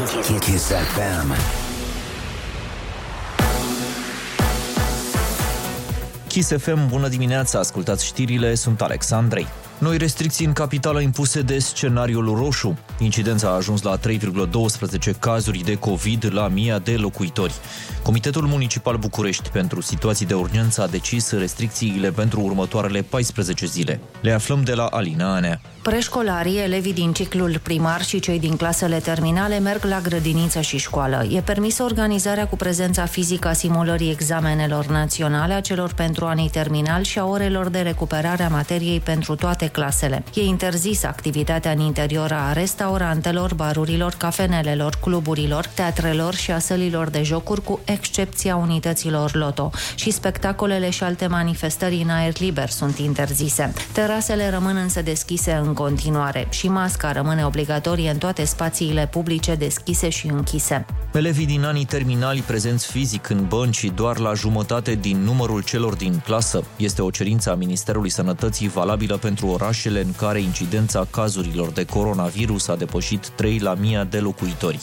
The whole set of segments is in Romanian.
Kiss FM. Kiss FM, bună dimineața, ascultați știrile, sunt Alexandrei. Noi restricții în capitală impuse de scenariul roșu. Incidența a ajuns la 3,12 cazuri de COVID la mii de locuitori. Comitetul Municipal București pentru situații de urgență a decis restricțiile pentru următoarele 14 zile. Le aflăm de la Alina Anea. Preșcolarii, elevii din ciclul primar și cei din clasele terminale merg la grădiniță și școală. E permisă organizarea cu prezența fizică a simulării examenelor naționale a celor pentru anii terminali și a orelor de recuperare a materiei pentru toate clasele. E interzisă activitatea în interior a restaurantelor, barurilor, cafenelelor, cluburilor, teatrelor și a sălilor de jocuri, cu excepția unităților loto. Și spectacolele și alte manifestări în aer liber sunt interzise. Terasele rămân însă deschise în continuare și masca rămâne obligatorie în toate spațiile publice deschise și închise. Elevii din anii terminali prezenți fizic în bănci doar la jumătate din numărul celor din clasă este o cerință a Ministerului Sănătății valabilă pentru orașele în care incidența cazurilor de coronavirus a depășit 3 la 1000 de locuitori.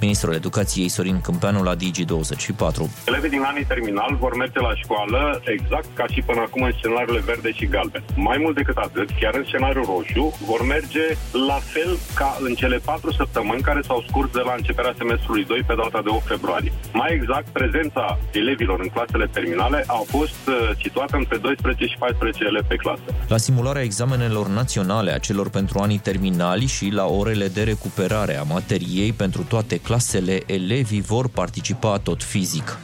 Ministrul Educației Sorin Câmpeanu la Digi24. Elevii din anii terminal vor merge la școală exact ca și până acum în scenariile verde și galben. Mai mult decât atât, chiar în scenariul roșu, vor merge la fel ca în cele patru săptămâni care s-au scurs de la începerea semestrului 2 pe data de 8 februarie. Mai exact, prezența elevilor în clasele terminale a fost uh, situată între 12 și 14 elevi pe clasă. La simularea examenelor naționale a celor pentru anii terminali și la orele de recuperare a materiei pentru toate clasele, elevii vor participa tot fizic.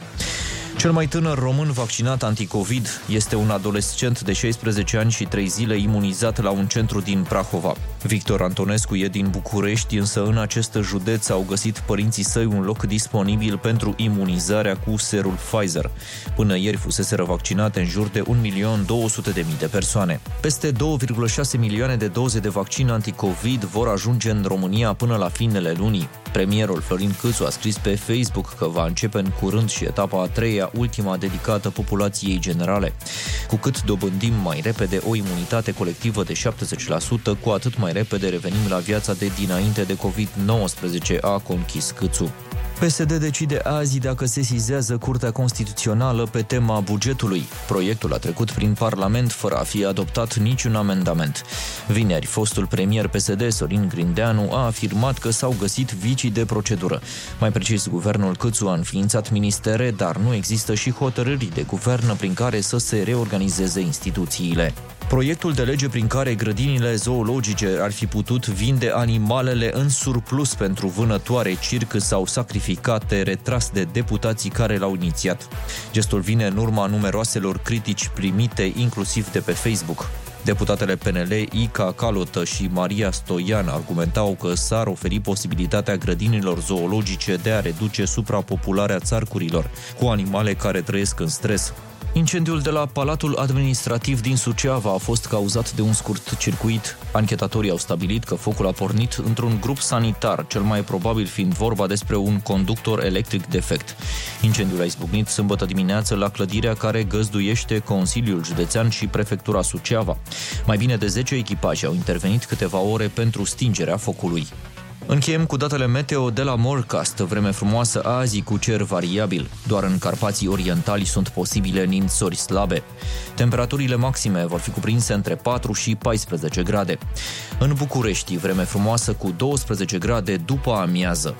Cel mai tânăr român vaccinat anticovid este un adolescent de 16 ani și 3 zile imunizat la un centru din Prahova. Victor Antonescu e din București, însă în acest județ au găsit părinții săi un loc disponibil pentru imunizarea cu serul Pfizer. Până ieri fuseseră vaccinate în jur de 1.200.000 de persoane. Peste 2,6 milioane de doze de vaccin anticovid vor ajunge în România până la finele lunii. Premierul Florin Câțu a scris pe Facebook că va începe în curând și etapa a treia, ultima dedicată populației generale. Cu cât dobândim mai repede o imunitate colectivă de 70%, cu atât mai repede revenim la viața de dinainte de COVID-19, a conchis Câțu. PSD decide azi dacă se sizează Curtea Constituțională pe tema bugetului. Proiectul a trecut prin Parlament fără a fi adoptat niciun amendament. Vineri, fostul premier PSD, Sorin Grindeanu, a afirmat că s-au găsit vicii de procedură. Mai precis, guvernul Câțu a înființat ministere, dar nu există și hotărâri de guvern prin care să se reorganizeze instituțiile. Proiectul de lege prin care grădinile zoologice ar fi putut vinde animalele în surplus pentru vânătoare, circ sau sacrificate, retras de deputații care l-au inițiat. Gestul vine în urma numeroaselor critici primite, inclusiv de pe Facebook. Deputatele PNL Ica Calotă și Maria Stoian argumentau că s-ar oferi posibilitatea grădinilor zoologice de a reduce suprapopularea țarcurilor, cu animale care trăiesc în stres. Incendiul de la Palatul Administrativ din Suceava a fost cauzat de un scurt circuit. Anchetatorii au stabilit că focul a pornit într-un grup sanitar, cel mai probabil fiind vorba despre un conductor electric defect. Incendiul a izbucnit sâmbătă dimineață la clădirea care găzduiește Consiliul Județean și Prefectura Suceava. Mai bine de 10 echipaje au intervenit câteva ore pentru stingerea focului. Încheiem cu datele meteo de la Morcast. Vreme frumoasă azi cu cer variabil. Doar în Carpații Orientali sunt posibile ninsori slabe. Temperaturile maxime vor fi cuprinse între 4 și 14 grade. În București, vreme frumoasă cu 12 grade după amiază.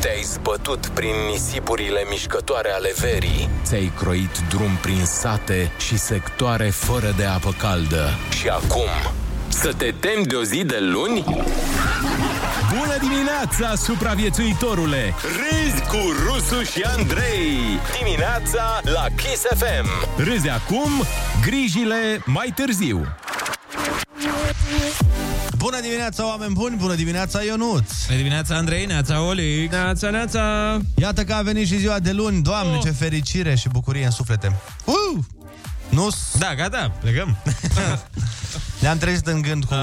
Te-ai zbătut prin nisipurile mișcătoare ale verii. Ți-ai croit drum prin sate și sectoare fără de apă caldă. Și acum, să te temi de o zi de luni? Bună dimineața, supraviețuitorule! Râzi cu Rusu și Andrei. Dimineața la Kiss FM. Râzi acum, grijile mai târziu. Bună dimineața, oameni buni! Bună dimineața, Ionuț! Bună dimineața, Andrei, neața, Olic! Neața, neața! Iată că a venit și ziua de luni. Doamne, Oh. ce fericire și bucurie în suflete! Uh! Nu? Da, gata, plecăm. Ne-am trezit în gând cu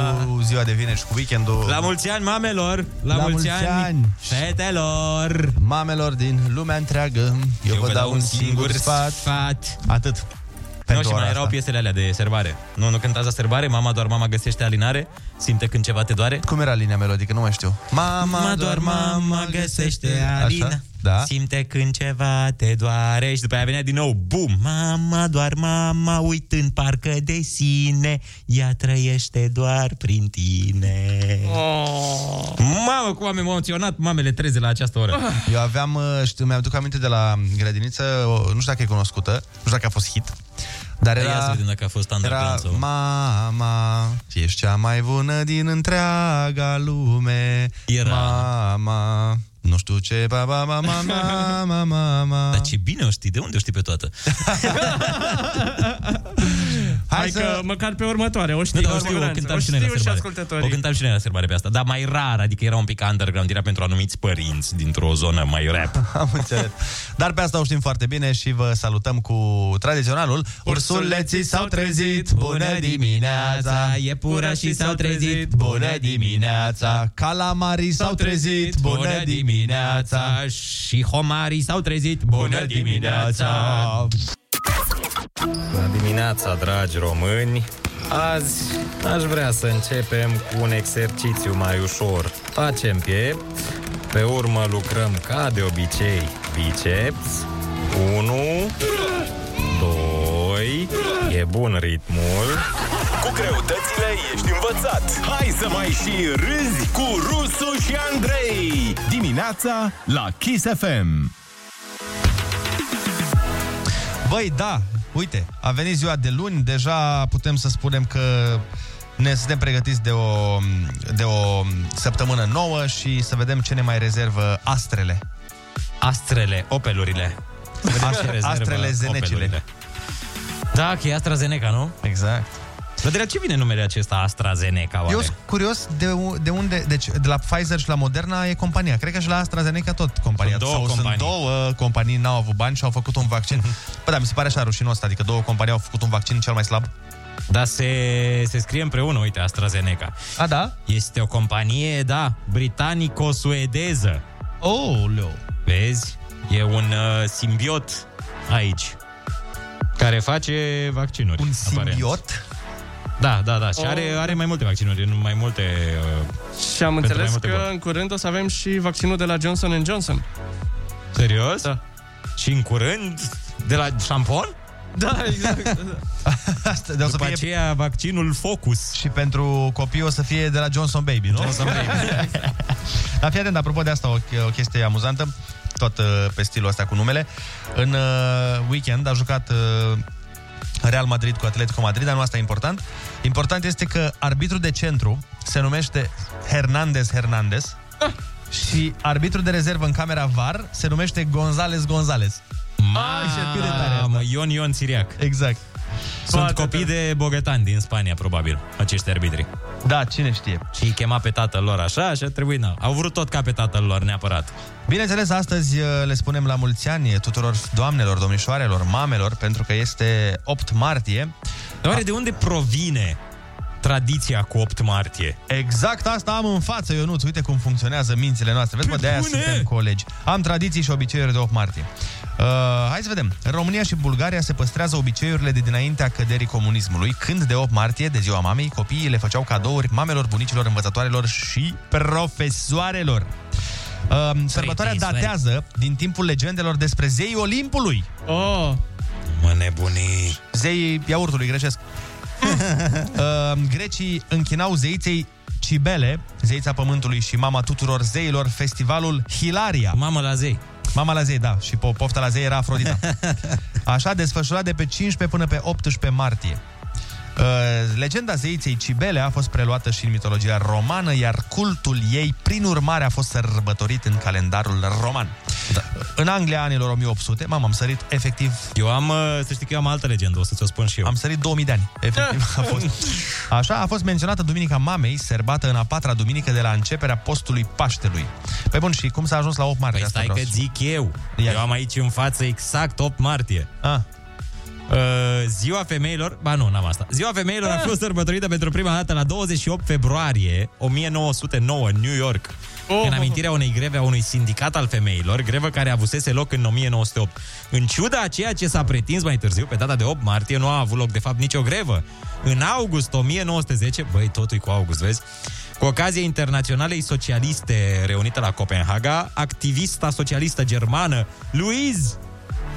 ziua de vineri și cu weekendul. La mulți ani, mamelor! La, La mulți, mulți ani, ani. fetelor! Mamelor din lumea întreagă, eu, vă dau un singur sfat. sfat. Atât. Nu, pentru și ora mai erau asta. piesele alea de serbare. Nu, nu cântați la serbare? Mama doar mama găsește alinare? Simte când ceva te doare? Cum era linia melodică? Nu mai știu. Mama doar mama găsește alina Așa? Da. Simte când ceva te doare Și după aia venea din nou Bum! Mama doar mama Uitând parcă de sine Ea trăiește doar prin tine oh. Mamă, cum am emoționat mamele treze la această oră Eu aveam, uh, știu, mi-aduc aminte de la grădiniță, o- nu știu dacă e cunoscută, nu știu dacă a fost hit, dar Ia să era, vedem dacă a fost era underground sau... mama, ești cea mai bună din întreaga lume, Era. mama, nu știu ce, ba, ba, ba, ma, ma, ma, ma, ma. Dar ce bine o știi, de unde o știi pe toată? Hai Hai să... că măcar pe următoare, o știu, Nu, cu da, o știu, o siguranță. cântam o și noi la știu și serbare. ascultătorii. O cântam și noi la serbare pe asta, dar mai rar, adică era un pic underground, era pentru anumiți părinți dintr-o zonă mai rap. Am înțeles. Dar pe asta o știm foarte bine și vă salutăm cu tradiționalul. Ursuleții s-au trezit, bună dimineața, iepurașii s-au trezit, bună dimineața, calamarii s-au trezit, bună dimineața. Și homarii s-au trezit, bună dimineața! Bună dimineața, dragi români! Azi aș vrea să începem cu un exercițiu mai ușor. Facem piept, pe urmă lucrăm ca de obicei biceps. 1, 2, e bun ritmul. Cu greutățile ești învățat. Hai să mai și râzi cu Rusu și Andrei. Dimineața la Kiss FM. Băi, da, uite, a venit ziua de luni, deja putem să spunem că ne suntem pregătiți de o, de o săptămână nouă și să vedem ce ne mai rezervă astrele. Astrele, opelurile. Să vedem ce rezervă Astrele zenecile. opelurile. Da, că e AstraZeneca, nu? Exact. Dar de la ce vine numele acesta AstraZeneca, oare? Eu sunt curios de, u- de unde, deci de la Pfizer și la Moderna e compania. Cred că și la AstraZeneca tot compania. Sunt două Sau companii. sunt două companii, n-au avut bani și au făcut un vaccin. Bă, da, mi se pare așa rușinos asta, adică două companii au făcut un vaccin cel mai slab. Dar se, se scrie împreună, uite, AstraZeneca. A, da? Este o companie, da, britanico-suedeză. Oh, leu. Vezi? E un uh, simbiot aici care face vaccinuri. Un aparent. Simbiot? Da, da, da. Și Oh. are, are mai multe vaccinuri, în mai multe... Uh, Și am Pentru mai înțeles multe că boli. în curând o să avem și vaccinul de la Johnson Johnson. serios? Da. Și în curând, de la șampon? Da, exact. Asta, de o să După fie aceea, vaccinul Focus. și pentru copii o să fie de la Johnson Baby, nu? Johnson Baby. Dar fii atent, apropo de asta, o, o chestie amuzantă, tot uh, pe stilul ăsta cu numele. În uh, weekend a jucat uh, Real Madrid cu Atletico Madrid, dar nu asta e important. Important este că arbitrul de centru se numește Hernandez Hernandez și arbitrul de rezervă în camera VAR se numește González González. Mamă, Ion Ion Siriac. Exact. Sunt Poate, copii de bogătani din Spania, probabil, acești arbitri. Da, cine știe. Și îi chema pe tatăl lor așa și a trebuit, na. Au vrut tot ca pe tatăl lor, neapărat. Bineînțeles, astăzi uh, le spunem la mulți ani tuturor doamnelor, domnișoarelor, mamelor, pentru că este 8 martie. Dar oare de unde provine tradiția cu 8 martie? Exact asta am în față, Ionuț. Uite cum funcționează mințile noastre. Vezi, mă, de-aia bune! suntem colegi. Am tradiții și obiceiuri de 8 martie. Uh, hai să vedem. În România și Bulgaria se păstrează obiceiurile de dinaintea căderii comunismului, când de 8 martie, de ziua mamei, copiii le făceau cadouri mamelor, bunicilor, învățătoarelor și profesoarelor. Uh, sărbătoarea Păi, datează din timpul legendelor despre zeii Olimpului. Oh, Mă nebunii. Zeii iaurtului grecesc. uh, grecii închinau zeiței Cibele, zeița pământului și mama tuturor zeilor, festivalul Hilaria. Mamă la zei. Mama la zei, da, și po- pofta la zei era Afrodita. Așa, desfășurat de pe 15 până pe 18 martie. Uh, legenda zeiței Cibele a fost preluată și în mitologia romană, iar cultul ei, prin urmare, a fost sărbătorit în calendarul roman. Da. În Anglia, anilor 1800, mamă, am sărit efectiv Eu am, uh, să știi că eu am altă legendă, o să ți-o spun și eu. am sărit 2000 de ani. Efectiv a fost. Așa a fost menționată Duminica Mamei, serbată în a patra duminică de la începerea postului Paștelui. Pe bun, și cum s-a ajuns la 8 martie? Păi Asta stai că vreau să- zic eu. Ia. Eu am aici în față exact 8 martie. Ah, Uh, ziua femeilor, ba nu, n-am asta. Ziua femeilor a fost sărbătorită pentru prima dată la 28 februarie 1909 în New York. Oh, în amintirea unei greve a unui sindicat al femeilor, grevă care avusese loc în 1908. În ciuda a ceea ce s-a pretins mai târziu, pe data de 8 martie, nu a avut loc de fapt nicio grevă. În august 1910, băi, totul e cu august, vezi? Cu ocazia internaționalei socialiste reunită la Copenhaga, activista socialistă germană Louise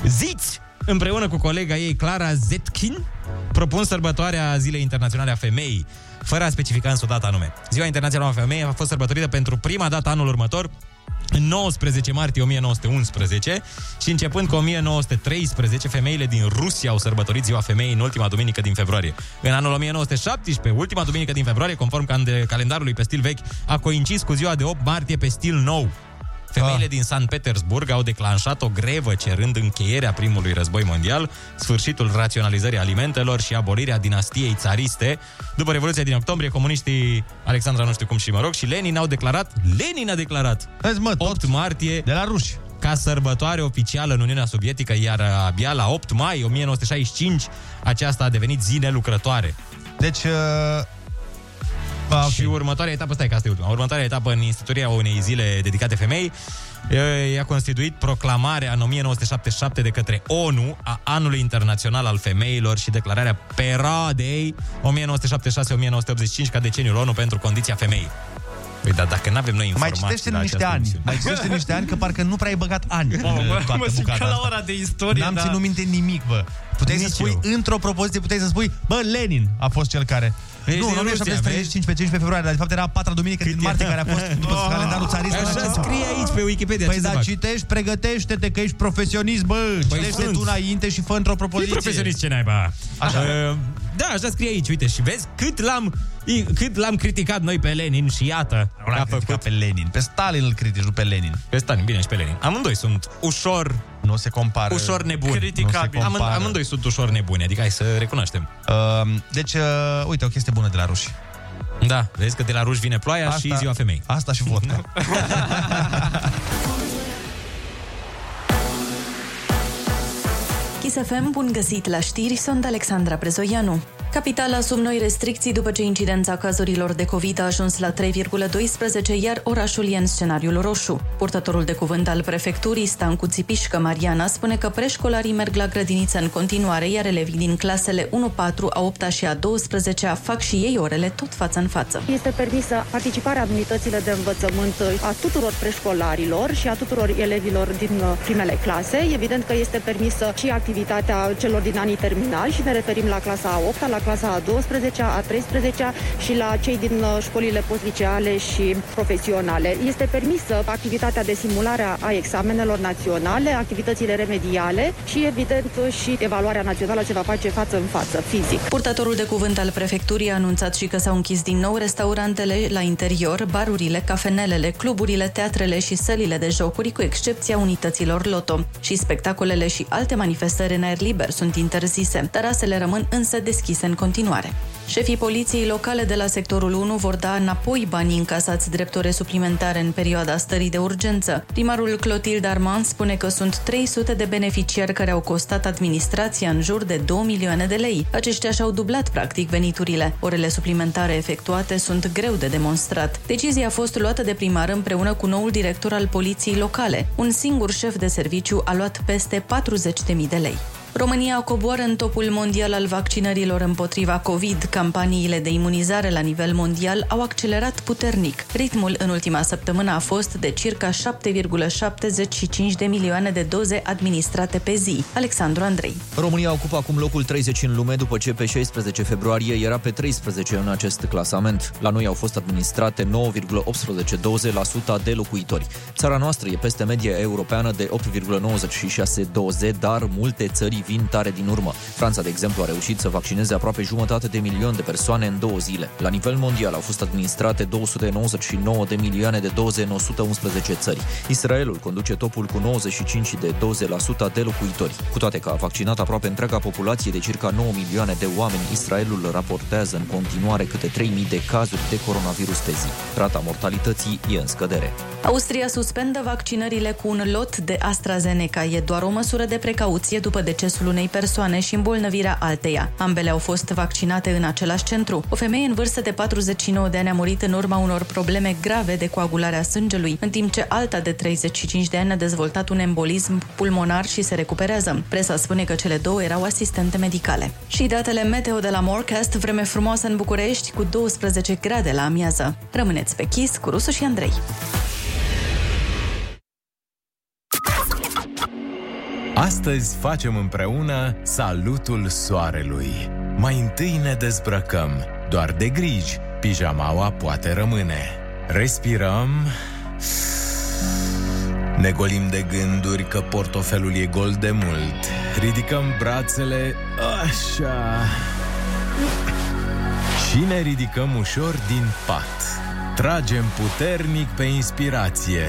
Zitz, împreună cu colega ei Clara Zetkin, propun sărbătoarea Zilei Internaționale a Femeii, fără a specifica însă o dată anume. Ziua Internațională a Femeii a fost sărbătorită pentru prima dată anul următor, în 19 martie 1911 și începând cu 1913, femeile din Rusia au sărbătorit ziua femeii în ultima duminică din februarie. În anul 1917, ultima duminică din februarie, conform can- calendarului pe stil vechi, a coincis cu ziua de 8 martie pe stil nou. Femeile din San Petersburg au declanșat o grevă cerând încheierea primului război mondial, sfârșitul raționalizării alimentelor și abolirea dinastiei țariste. După Revoluția din octombrie, comuniștii Alexandra nu știu cum și mă rog și Lenin au declarat, Lenin a declarat Vezi, mă, 8 martie de la ruși. ca sărbătoare oficială în Uniunea Sovietică, iar abia la 8 mai 1965 aceasta a devenit zi nelucrătoare. Deci, uh, Ah, okay. Și următoarea etapă, stai că asta e ultima, următoarea etapă în instituirea unei zile dedicate femei e- i-a constituit proclamarea în 1977 de către ONU a Anului Internațional al Femeilor și declararea Peradei 1976-1985 ca deceniul ONU pentru condiția femeii. Păi, dar dacă nu avem noi mai informații citește la niște această ani. emisiune. Mai citește niște ani, că parcă nu prea ai băgat ani în Mamă, toată mă simt bucata ca la asta. ora de istorie, N-am da. ținut minte nimic, bă. Puteai Nici să spui, eu. într-o propoziție, puteai să spui, bă, Lenin a fost cel care... Vezi, nu, din nu, Rusia, 1735 pe 15 februarie, dar de fapt era a patra duminică din martie, care a fost după calendarul țarist. Așa scrie aici pe Wikipedia, Păi ce să da, fac? citești, pregătește-te că ești profesionist, bă, citește sunt. tu înainte și fă într-o E propoziție. profesionist ce naiba. Așa. Uh, da, așa scrie aici, uite, și vezi cât l-am, i- cât l-am criticat noi pe Lenin și iată Nu că l-am a criticat făcut pe Lenin. Pe Stalin îl critici, nu pe Lenin. pe Stalin, bine, și pe Lenin. Amândoi sunt ușor, Nu se compară. ușor nebuni. Criticabil. Amând, compară. amândoi sunt ușor nebuni, adică hai să recunoaștem. Uh, deci, uh, uite, o chestie bună de la ruși. Da, vezi că de la ruși vine ploaia și ziua femei. Asta și vodka. Kiss FM, bun găsit la știri, sunt Alexandra Prezoianu. Capitala sub noi restricții după ce incidența cazurilor de COVID a ajuns la 3,12, iar orașul e în scenariul roșu. Purtătorul de cuvânt al prefecturii, Stancu Țipișcă Mariana, spune că preșcolarii merg la grădiniță în continuare, iar elevii din clasele 1-4, a 8 și a 12 fac și ei orele tot față în față. Este permisă participarea în unitățile de învățământ a tuturor preșcolarilor și a tuturor elevilor din uh, primele clase. Evident că este permisă și activitatea celor din anii terminali și ne referim la clasa a 8 la clasa a 12 a 13 și la cei din uh, școlile postliceale și profesionale. Este permisă activitatea de simulare a examenelor naționale, activitățile remediale și, evident, și evaluarea națională se va face față în față, fizic. Purtătorul de cuvânt al prefecturii a anunțat și că s-au închis din nou restaurantele la interior, barurile, cafenelele, cluburile, teatrele și sălile de jocuri, cu excepția unităților loto. Și spectacolele și alte manifestări în aer liber sunt interzise. Terasele rămân însă deschise în continuare. Șefii poliției locale de la sectorul 1 vor da înapoi banii încasați drept ore suplimentare în perioada stării de urgență. Primarul Clotilde Armand spune că sunt 300 de beneficiari care au costat administrația în jur de 2 milioane de lei. Aceștia și-au dublat practic veniturile. Orele suplimentare efectuate sunt greu de demonstrat. Decizia a fost luată de primar împreună cu noul director al poliției locale. Un singur șef de serviciu a luat peste 40.000 de lei. România coboară în topul mondial al vaccinărilor împotriva COVID. Campaniile de imunizare la nivel mondial au accelerat puternic. Ritmul în ultima săptămână a fost de circa 7,75 de milioane de doze administrate pe zi. Alexandru Andrei. România ocupă acum locul 30 în lume după ce pe 16 februarie era pe 13 în acest clasament. La noi au fost administrate 9,18 doze la 100 de locuitori. Țara noastră e peste media europeană de 8,96 doze, dar multe țări vin tare din urmă. Franța, de exemplu, a reușit să vaccineze aproape jumătate de milion de persoane în două zile. La nivel mondial au fost administrate 299 de milioane de doze în 111 țări. Israelul conduce topul cu 95 de doze la 100 de locuitori. Cu toate că a vaccinat aproape întreaga populație de circa 9 milioane de oameni, Israelul raportează în continuare câte 3000 de cazuri de coronavirus pe zi. Rata mortalității e în scădere. Austria suspendă vaccinările cu un lot de AstraZeneca. E doar o măsură de precauție după decesul decesul unei persoane și îmbolnăvirea alteia. Ambele au fost vaccinate în același centru. O femeie în vârstă de 49 de ani a murit în urma unor probleme grave de coagulare a sângelui, în timp ce alta de 35 de ani a dezvoltat un embolism pulmonar și se recuperează. Presa spune că cele două erau asistente medicale. Și datele meteo de la Morcast, vreme frumoasă în București cu 12 grade la amiază. Rămâneți pe Kiss cu Rusu și Andrei. Astăzi facem împreună salutul soarelui. Mai întâi ne dezbrăcăm, doar de griji, pijamaua poate rămâne. Respirăm, ne golim de gânduri că portofelul e gol de mult. Ridicăm brațele, așa. Și ne ridicăm ușor din pat. Tragem puternic pe inspirație.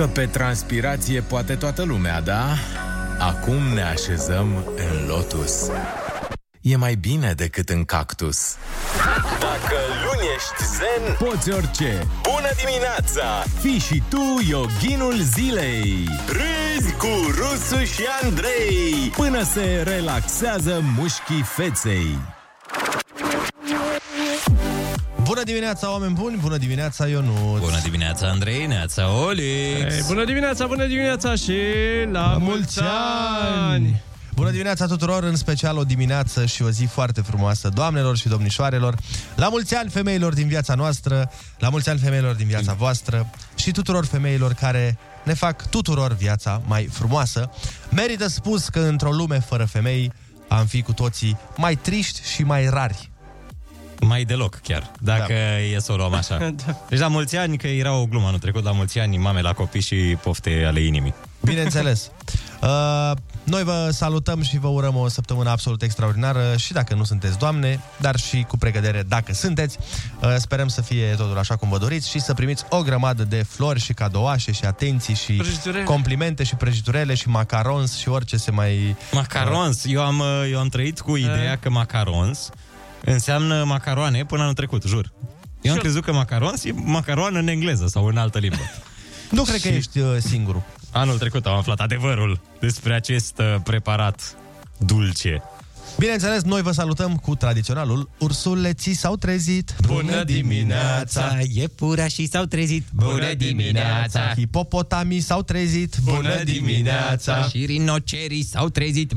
Că pe transpirație poate toată lumea, da? Acum ne așezăm în lotus. E mai bine decât în cactus. Dacă luni ești zen, Poți orice. bună dimineața! Fii și tu yoghinul zilei. Râzi cu Rusu și Andrei! Până se relaxează mușchii feței. Bună dimineața, oameni buni! Bună dimineața, Ionut! Bună dimineața, Andrei, neața, Olix! Ei, bună dimineața, bună dimineața și la, mulți ani! Bună dimineața tuturor, în special o dimineață și o zi foarte frumoasă, doamnelor și domnișoarelor. La mulți ani femeilor din viața noastră, la mulți ani femeilor din viața voastră și tuturor femeilor care ne fac tuturor viața mai frumoasă. Merită spus că într-o lume fără femei am fi cu toții mai triști și mai rari. Mai deloc chiar, dacă da. e să o luăm așa. Da. Deci la mulți ani, că era o glumă anul trecut, la mulți ani, mame la copii și pofte ale inimii. Bineînțeles. Uh, noi vă salutăm și vă urăm o săptămână absolut extraordinară și dacă nu sunteți doamne, dar și cu pregădere dacă sunteți. Uh, sperăm să fie totul așa cum vă doriți și să primiți o grămadă de flori și cadouașe și atenții și Prăjiturele. complimente și prăjiturele și macarons și orice se mai... Macarons. Eu am, uh, eu am trăit cu ideea că macarons înseamnă macaroane până anul trecut, jur. Eu am crezut că macarons e macaroană în engleză sau în altă limbă. Nu cred că ești uh, singurul. Anul trecut am aflat adevărul despre acest uh, preparat dulce. Bineînțeles, noi vă salutăm cu tradiționalul Ursuleții s-au trezit. Iepura și s-au trezit. Hipopotamii s-au trezit. Și rinocerii s-au trezit.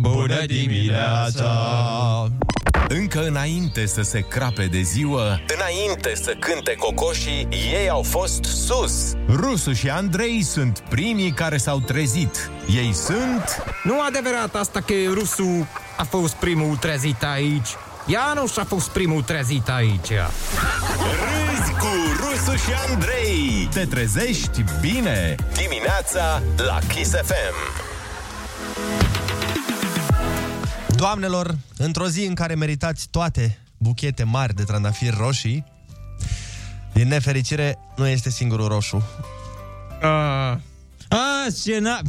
Încă înainte să se crape de ziua, Înainte să cânte cocoșii, ei au fost sus. Rusu și Andrei sunt primii care s-au trezit. Ei sunt... Nu adevărat asta că rusul a fost primul trezit aici. Ianuș a fost primul trezit aici. Râzi cu Rusu și Andrei. Te trezești bine! Dimineața la Kiss FM. Doamnelor, într-o zi în care meritați toate buchete mari de trandafiri roșii, din nefericire, nu este singurul roșu. Ah, A, scena...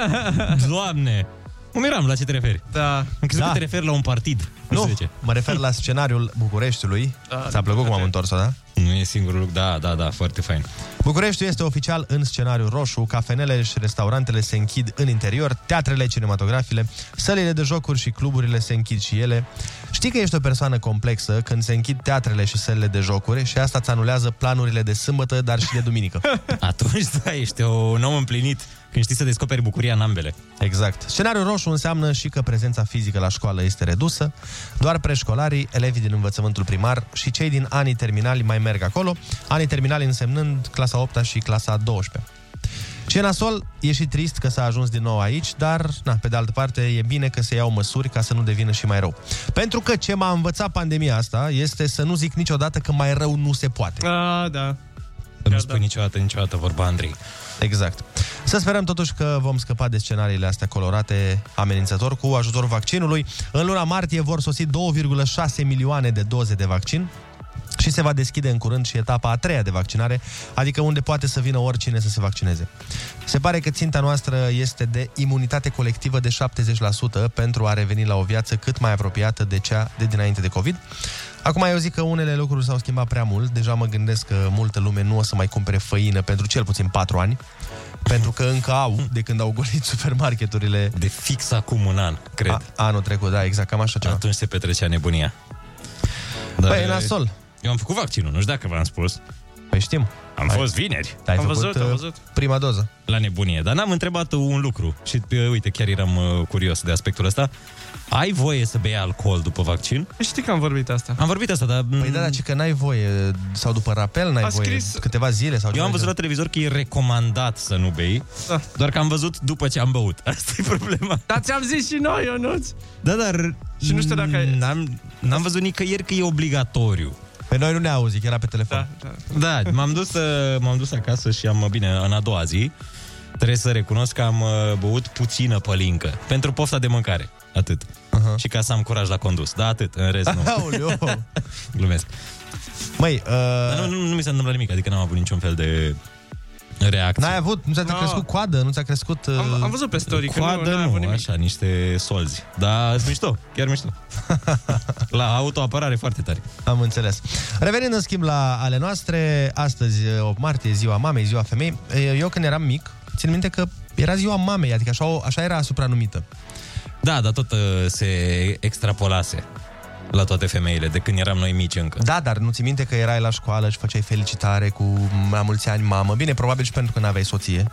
Doamne! Mă miram, la ce te referi? da. Am crezut Da. că te referi la un partid. Nu, Nu, știu de ce. mă refer la scenariul Bucureștiului. Da, Ți-a plăcut cum am întors-o, da? Nu e singurul lucru. Da, da, da, foarte fain. Bucureștiul este oficial în scenariu roșu, cafenele și restaurantele se închid în interior, teatrele, cinematografile, sălile de jocuri și cluburile se închid și ele. Știi că ești o persoană complexă când se închid teatrele și sălile de jocuri și asta îți anulează planurile de sâmbătă, dar și de duminică. Atunci, da, ești un om împlinit când știi să descoperi bucuria în ambele. Exact. Scenariul roșu înseamnă și că prezența fizică la școală este redusă, doar preșcolarii, elevii din învățământul primar și cei din anii terminali mai merg acolo, anii terminali însemnând clasa 8 și clasa 12. Ce e nasol, e și trist că s-a ajuns din nou aici, dar, na, pe de altă parte, e bine că se iau măsuri ca să nu devină și mai rău. Pentru că ce m-a învățat pandemia asta este să nu zic niciodată că mai rău nu se poate. Ah, da. Să nu spui niciodată, niciodată vorba Andrei. Exact. Să sperăm totuși că vom scăpa de scenariile astea colorate amenințător cu ajutorul vaccinului. În luna martie vor sosi 2,6 milioane de doze de vaccin și se va deschide în curând și etapa a treia de vaccinare, adică unde poate să vină oricine să se vaccineze. Se pare că ținta noastră este de imunitate colectivă de 70% pentru a reveni la o viață cât mai apropiată de cea de dinainte de COVID. Acum eu zic că unele lucruri s-au schimbat prea mult. Deja mă gândesc că multă lume nu o să mai cumpere făină pentru cel puțin 4 ani. Pentru că încă au, de când au golit supermarketurile. De fix acum un an, cred. A, anul trecut, da, exact, cam așa ceva. Atunci se petrecea nebunia. Păi, e nasol. Eu am făcut vaccinul, nu știu dacă v-am spus. Păi știm. Am Ai- fost vineri. Ai Am făcut văzut, am uh, văzut. prima doză. La nebunie, dar n-am întrebat un lucru și uh, uite, chiar eram uh, curios de aspectul ăsta. Ai voie să bei alcool după vaccin? Știi că am vorbit asta. Am vorbit asta, dar... Păi da, dar ci că n-ai voie, sau după rapel n-ai A voie scris- câteva zile sau Eu ceva am văzut de la televizor că e recomandat să nu bei, Da. doar că am văzut după ce am băut. Asta e problema. Dar ți-am zis și noi, Ionuț. Da, dar... Și nu știu dacă ai- N-am, n-am văzut nicăieri că e obligatoriu. Pe noi nu ne auzi, că era pe telefon. Da, da. Da, m-am dus, uh, m-am dus acasă și am, bine, în a doua zi, trebuie să recunosc că am uh, băut puțină pălincă. Pentru pofta de mâncare. Atât. Aha. Și ca să am curaj la condus. Da, atât. În rest, nu. Aoleu. Glumesc. Măi, Dar uh, nu, nu, nu mi s-a întâmplat nimic, adică n-am avut niciun fel de reacție. n-ai avut, nu ți-a No. crescut coadă, nu ți-a crescut... Uh... Am, am văzut pe story că nu, Coadă n-ai nu, avut nimic. așa, niște solzi. Dar sunt mișto, chiar mișto. la autoapărare foarte tare. Am înțeles. Revenind în schimb la ale noastre, astăzi, 8 martie, ziua mamei, ziua femei. Eu când eram mic, țin minte că era ziua mamei, adică așa, așa era supranumită. Da, dar tot uh, se extrapolase la toate femeile, de când eram noi mici încă. Da, dar nu ți minte că erai la școală și făceai felicitare cu mai mulți ani mamă? Bine, probabil și pentru că n-aveai soție.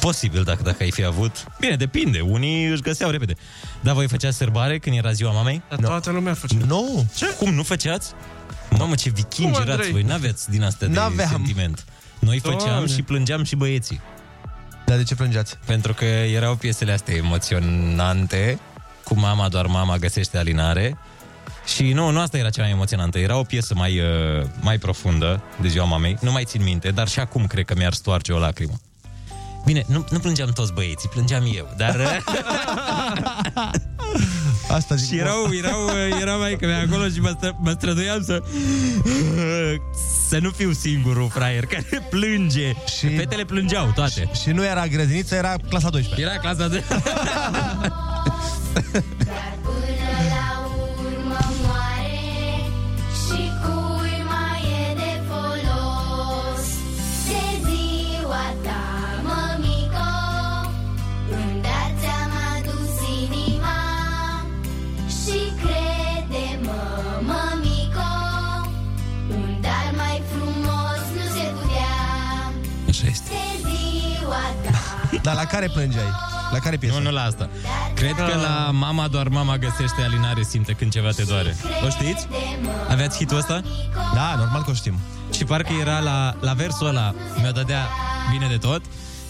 Posibil, dacă, dacă ai fi avut. Bine, depinde, unii își găseau repede. Dar voi făceați sărbare când era ziua mamei? Dar toată lumea face. Nu! Ce? Cum, nu făceați? Mamă, ce vikingi Cum, erați Andrei? voi, n-aveți din astea de N-aveam. sentiment. Noi făceam Doamne. și plângeam și băieții. Dar de ce plângeați? Pentru că erau piesele astea emoționante, cu mama, doar mama găsește alinare. Și nu, nu asta era cea mai emoționantă, era o piesă mai, uh, mai profundă de ziua mamei, nu mai țin minte, dar și acum cred că mi-ar stoarce o lacrimă. Bine, nu, nu plângeam toți băieții, plângeam eu, dar... Asta zic și erau, erau, era mai că acolo și mă, stră, mă străduiam să să nu fiu singurul fraier care plânge. Și fetele plângeau toate. Și, și nu era grădiniță, era clasa 12. Era clasa 12. Dar la care plângeai? La care piesă? Nu, nu la asta. Cred că la Mama doar mama găsește alinare, simte când ceva te doare. O știți? Aveați hitul ăsta? Da, normal că o știm. Și parcă era la, la versul ăla, mi-o dădea bine de tot,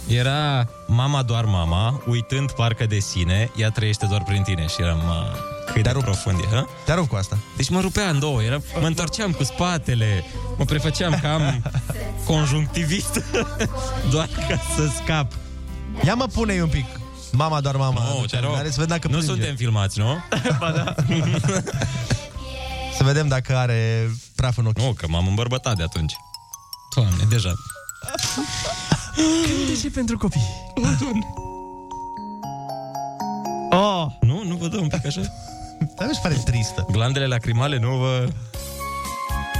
era Mama doar mama, uitând parcă de sine, ea trăiește doar prin tine. Și eram, mă, cât de rupt. profund e, hă? Te rup cu asta. Deci mă rupea în două, era, mă întorceam cu spatele, mă prefăceam că am conjunctivit doar ca să scap. Ia mă pune un pic. Mama doar mama. Nu, aduce te rog. alinare, Să vedem dacă Nu plânge. suntem filmați, nu? Să vedem dacă are praf în ochi. Nu, că m-am îmbărbătat de atunci. Doamne, deja. și pentru copii. Oh, Nu, nu vă dă un pic așa? Dar nu-și pare tristă. Glandele lacrimale nu vă...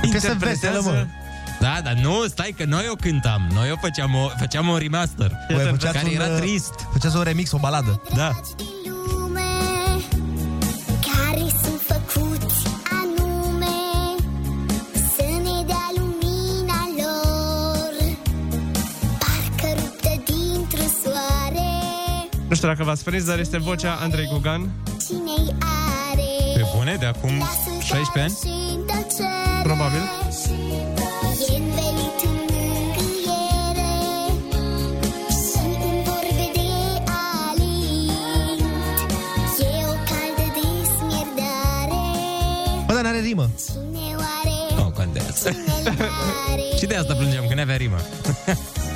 E piesă veselă, mă. Da, dar nu, stai că noi o cântam. Noi o făceam o, făceam o remaster. Voi făceați care un, era uh, trist. Făceați un remix, o baladă. Da. din lume care sunt făcuți anume să ne dea lumina lor, parcă ruptă dintr-un soare. nu știu dacă v-ați prins, dar este vocea Andrei Gugan. Cine-i are? Pe bune, de acum Lasă-l 16 ani? și în tăcere. Probabil. Dar n-are rimă. Cine oare? Nu contează. Cine-l are? Și de asta plângeam, că n-avea rimă.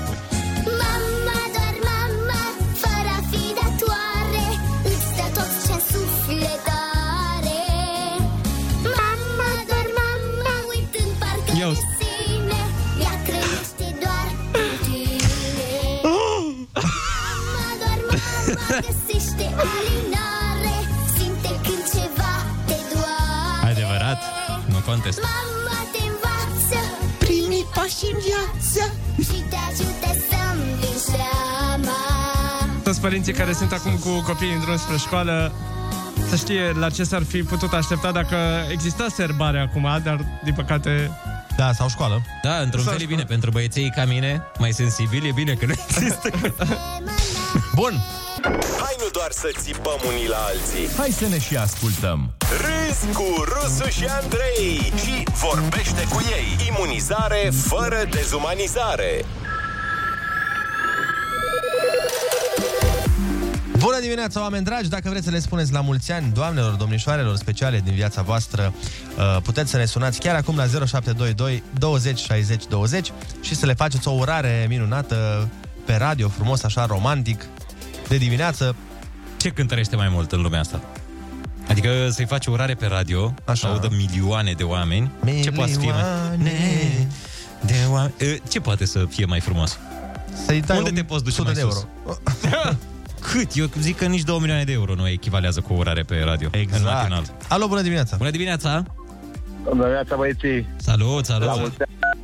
Primii pași în viață Și te ajută să-mi vin seama Toți părinții care sunt acum cu copiii în drum spre școală să știe la ce s-ar fi putut aștepta dacă exista serbare acum, dar din păcate... Da, sau școală. Da, într-un fel e bine pentru băieței ca mine, mai sensibili, e bine că nu există. Bun. Hai nu doar să țipăm unii la alții. Hai să ne și ascultăm. Râzi cu Rusu și Andrei și vorbește cu ei. Imunizare fără dezumanizare. Bună dimineața, oameni dragi! Dacă vreți să le spuneți la mulți ani, doamnelor, domnișoarelor speciale din viața voastră, uh, puteți să ne sunați chiar acum la 0722 20 60 20 și să le faceți o urare minunată pe radio, frumos, așa, romantic, de dimineață. Ce cântărește mai mult în lumea asta? Adică să-i faci urare pe radio, Așa. audă milioane de oameni. Ce poate să fie mai... De oameni. E, Ce poate să fie mai frumos? Să-i dai Unde un te poți duce sute mai de sus? Cât? Eu zic că nici 2 milioane de euro nu echivalează cu o urare pe radio. Exact. În matinal. Alo, bună dimineața! Bună dimineața! Bună dimineața, băieții! Salut, salut! La mulți ani!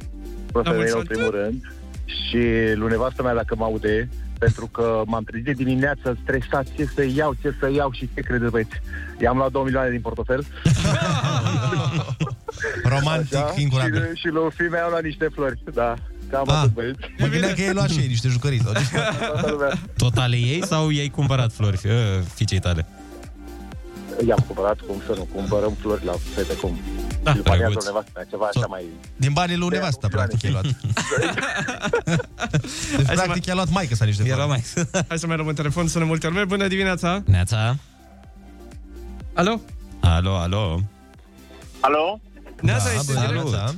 Vreau să mulți vă ani. în primul rând și lui nevastă mea dacă mă aude, pentru că m-am trezit de dimineață stresat ce să iau, ce să iau și ce credeți, băieți. I-am luat 2 milioane din portofel. Romantic, Așa, incurabil. Și, și lui fiii mei au luat niște flori, da. Cam Ah, atât, băieți. Mă gândeam că ei luat și ei niște jucăriți. Sau Toată lumea. Tot ale ei sau i-ai cumpărat flori uh, fiicei tale? I-am cumpărat, cum să nu, cumpărăm flori la fete, cum. Da, și după aceea drăguț. lui nevastă mea, ceva așa mai... Din banii lui nevastă, practic, ai luat. Deci, Hai să practic, i-a luat maică sa niște Era flori. mai... Hai să mai luăm în telefon, sună multe lume. Bună dimineața! Neața? Alo? Alo, alo? Alo? Neața, Da, este bună direct. dimineața.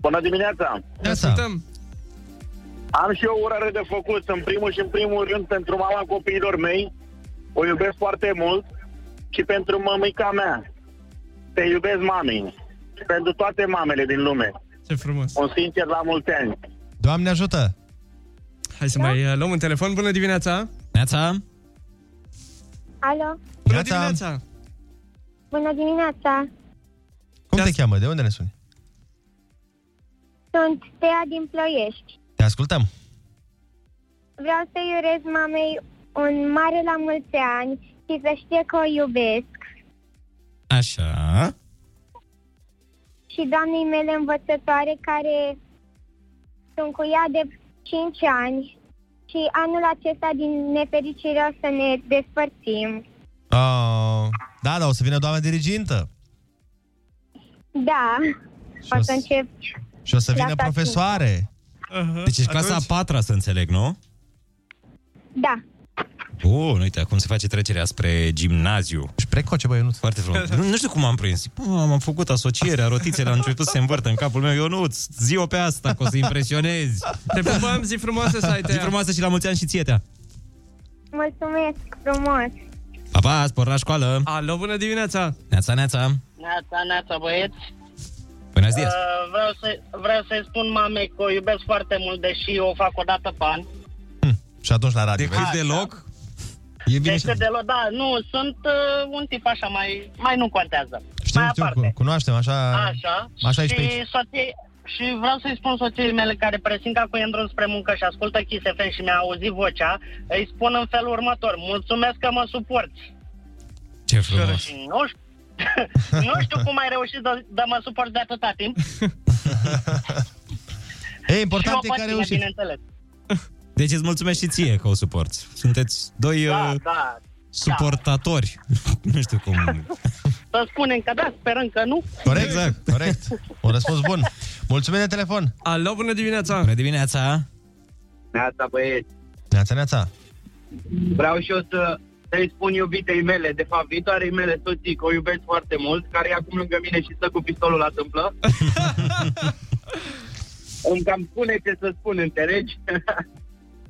Bună dimineața! Ne ascultăm. Am și o urare de făcut. În primul și în primul rând pentru mama copiilor mei. O iubesc foarte mult. Și pentru mămica mea. Te iubesc, mami. Și pentru toate mamele din lume. Ce frumos. Un sincer la mulți ani. Doamne ajută! Hai să mai uh, luăm un telefon. Bună dimineața! Neața? Alo, Bună Neața. dimineața! bună dimineața! Cum te cheamă? De unde ne suni? Sunt Tea din Ploiești. Te ascultăm. Vreau să-i urez mamei un mare la mulți ani și să știe că o iubesc. Așa. Și doamnei mele învățătoare care sunt cu ea de 5 ani și anul acesta din nefericire o să ne despărțim. Oh, da, da, o să vină doamna dirigintă. Da, o să încep Și o să vină Clasa profesoare. Deci ești clasa a patra, să înțeleg, nu? Da, Bun, uite, acum se face trecerea spre gimnaziu. Și precoce, băi, nu Foarte frumos. nu, nu știu cum am prins. Bă, am făcut asocierea, rotițele au început să se învârtă în capul meu. Eu nu, zi-o pe asta, că o să impresionezi. Te pupăm, zi frumoasă să ai Zi frumoasă și la mulți ani și ție, Tea. mulțumesc frumos! Pa, pa, spor la școală. Alo, bună dimineața! Neața, neața. Neața, neața, băieți. Bună ziua. Uh, vreau, să, vreau să-i spun mamei că o iubesc foarte mult, deși o fac o dată pe an. Și atunci la radio. Decât Așa. deloc? E bine Deci și... că de la, da, nu, sunt uh, un tip așa, mai, mai nu contează. Știu, mai știu, aparte. cu- cunoaștem, așa... Așa. Așa ești și, pe aici. soție, și vreau să-i spun soției mele care presinca cu în drum spre muncă și ascultă Kiss FM și mi-a auzit vocea, îi spun în felul următor, mulțumesc că mă suporți. Ce frumos. Și nu știu, nu știu cum ai reușit de, de mă suporți de atâta timp. E important și e o că ai pățime, reușit. bineînțeles. Deci îți mulțumesc și ție că o suporți. Sunteți doi Da, uh, da. suportatori. nu știu cum. Să spunem că da, sperăm că nu. Corect, exact, corect. Un răspuns bun. Mulțumim de telefon. Alo, bună dimineața! Bună dimineața! Neața, băieți. Neața, neața. Vreau și eu să să-i spun iubitei mele, de fapt, viitoarei mele soții, că o iubesc foarte mult, care e acum lângă mine și stă cu pistolul la tâmplă. Îmi cam spune ce să spun, înțelegi?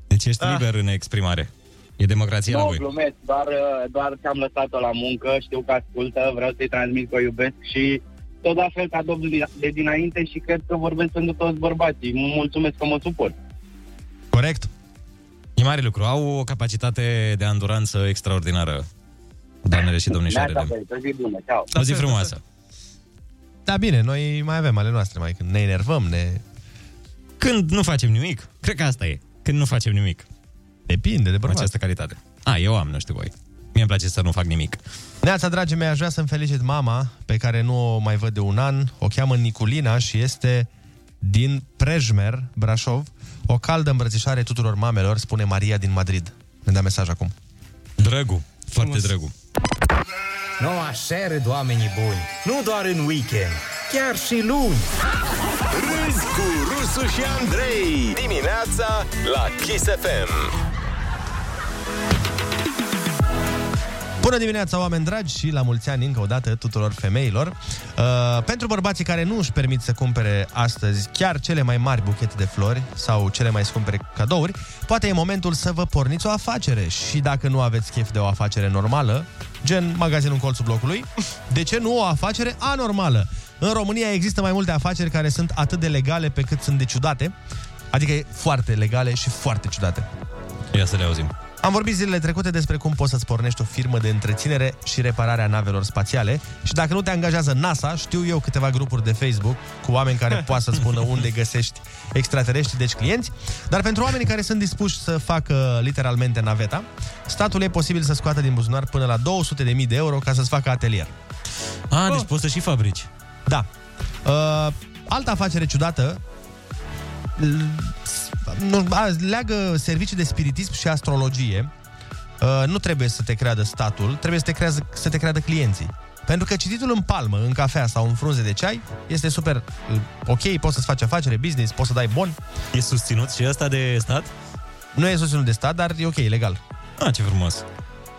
Deci ești liber în exprimare. E democrația la nu, voi. glumesc, doar, uh, doar că am lăsat-o la muncă, știu că ascultă, vreau să-i transmit că o iubesc și tot la fel ca domnul de dinainte și cred că vorbesc pentru toți bărbații. Mulțumesc că mă suport. Corect. E mare lucru. Au o capacitate de anduranță extraordinară. Doamnele și domnișoarele. Neața, băieți, o zi bună, ceau. O zi frumoasă. Da, bine, noi mai avem ale noastre, mai când ne enervăm, ne... Când nu facem nimic. Cred că asta e. Când nu facem nimic. Depinde de Cu această calitate. A, eu am, nu știu voi. Mie îmi place să nu fac nimic. Neața, dragii mei, aș vrea să-mi felicit mama, pe care nu o mai văd de un an. O cheamă Niculina și este din Prejmer, Brașov. O caldă îmbrățișare tuturor mamelor, spune Maria din Madrid. Ne da mesaj acum. Drăgu, foarte drăgu. Nu așa râd oamenii buni. Nu doar în weekend, chiar și luni. Râzi cu Rusu și Andrei. Dimineața la Kiss FM. Bună dimineața, oameni dragi, și la mulți ani încă o dată tuturor femeilor. Uh, pentru bărbații care nu își permit să cumpere astăzi chiar cele mai mari buchete de flori sau cele mai scumpe cadouri, poate e momentul să vă porniți o afacere. Și dacă nu aveți chef de o afacere normală, gen magazinul în colțul blocului, de ce nu o afacere anormală? În România există mai multe afaceri care sunt atât de legale pe cât sunt de ciudate, adică foarte legale și foarte ciudate. Ia să le auzim. Am vorbit zilele trecute despre cum poți să-ți pornești o firmă de întreținere și reparare a navelor spațiale și dacă nu te angajează NASA, știu eu câteva grupuri de Facebook cu oameni care poate să spună unde găsești extraterestri, deci clienți, dar pentru oamenii care sunt dispuși să facă literalmente naveta, statul e posibil să scoată din buzunar până la 200.000 de euro ca să-ți facă atelier. A, deci poți să și fabrici. Da. Uh, altă afacere ciudată l- nu, a, leagă servicii de spiritism și astrologie. Uh, nu trebuie să te creadă statul, trebuie să te, creadă, să te creadă clienții. Pentru că cititul în palmă, în cafea sau în frunze de ceai este super uh, ok, poți să-ți faci afacere, business, poți să dai bon. E susținut și ăsta de stat? Nu e susținut de stat, dar e ok, legal. Ah, ce frumos.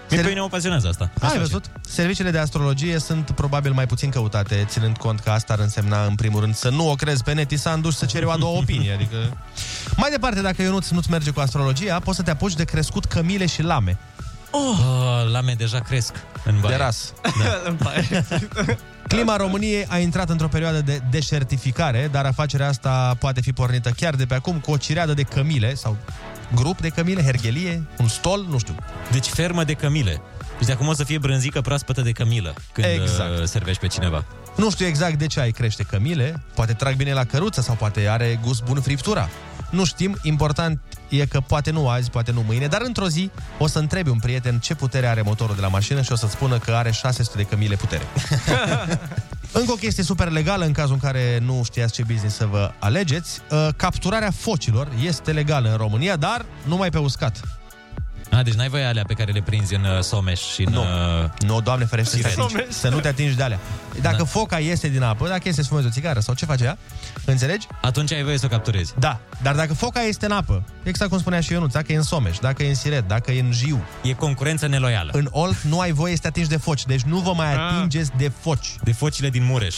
Mie pe mine mă pasionează asta. Ai Asta văzut? Serviciile de astrologie sunt probabil mai puțin căutate, ținând cont că asta ar însemna, în primul rând, să nu o crezi pe net, să duci să ceri o a doua opinie. Adică... Mai departe, dacă Ionuț nu-ți merge cu astrologia, poți să te apuci de crescut cămile și lame. Oh, lame deja cresc în baie. De ras. Da. Clima României a intrat într-o perioadă de deșertificare, dar afacerea asta poate fi pornită chiar de pe acum cu o cireadă de cămile sau grup de cămile, herghelie, un stol, nu știu. Deci fermă de cămile. Deci de acum o să fie brânzică proaspătă de cămilă când Exact. uh, servești pe cineva. Nu știu exact de ce ai crește cămile, poate trag bine la căruță sau poate are gust bun friptura. Nu știm, important e că poate nu azi, poate nu mâine, dar într-o zi o să întrebi un prieten ce putere are motorul de la mașină și o să spună că are 600 de cămile putere. Încă o chestie super legală în cazul în care nu știați ce business să vă alegeți. uh, Capturarea focilor este legală în România, dar numai pe uscat. A, deci n-ai voie alea pe care le prinzi în uh, Someș și în... Nu. Uh, Nu, doamne ferește, să, te Siret. atingi, să nu te atingi de alea. Dacă da. foca iese din apă, dacă iese să fumezi o țigară sau ce face ea, înțelegi? Atunci ai voie să o capturezi. Da, dar dacă foca este în apă, exact cum spunea și Ionuț, dacă e în Someș, dacă e în Siret, dacă e în Jiu, E concurență neloială. în Olt nu ai voie să te atingi de foci, deci nu vă mai Ah. atingeți de foci. De focile din Mureș.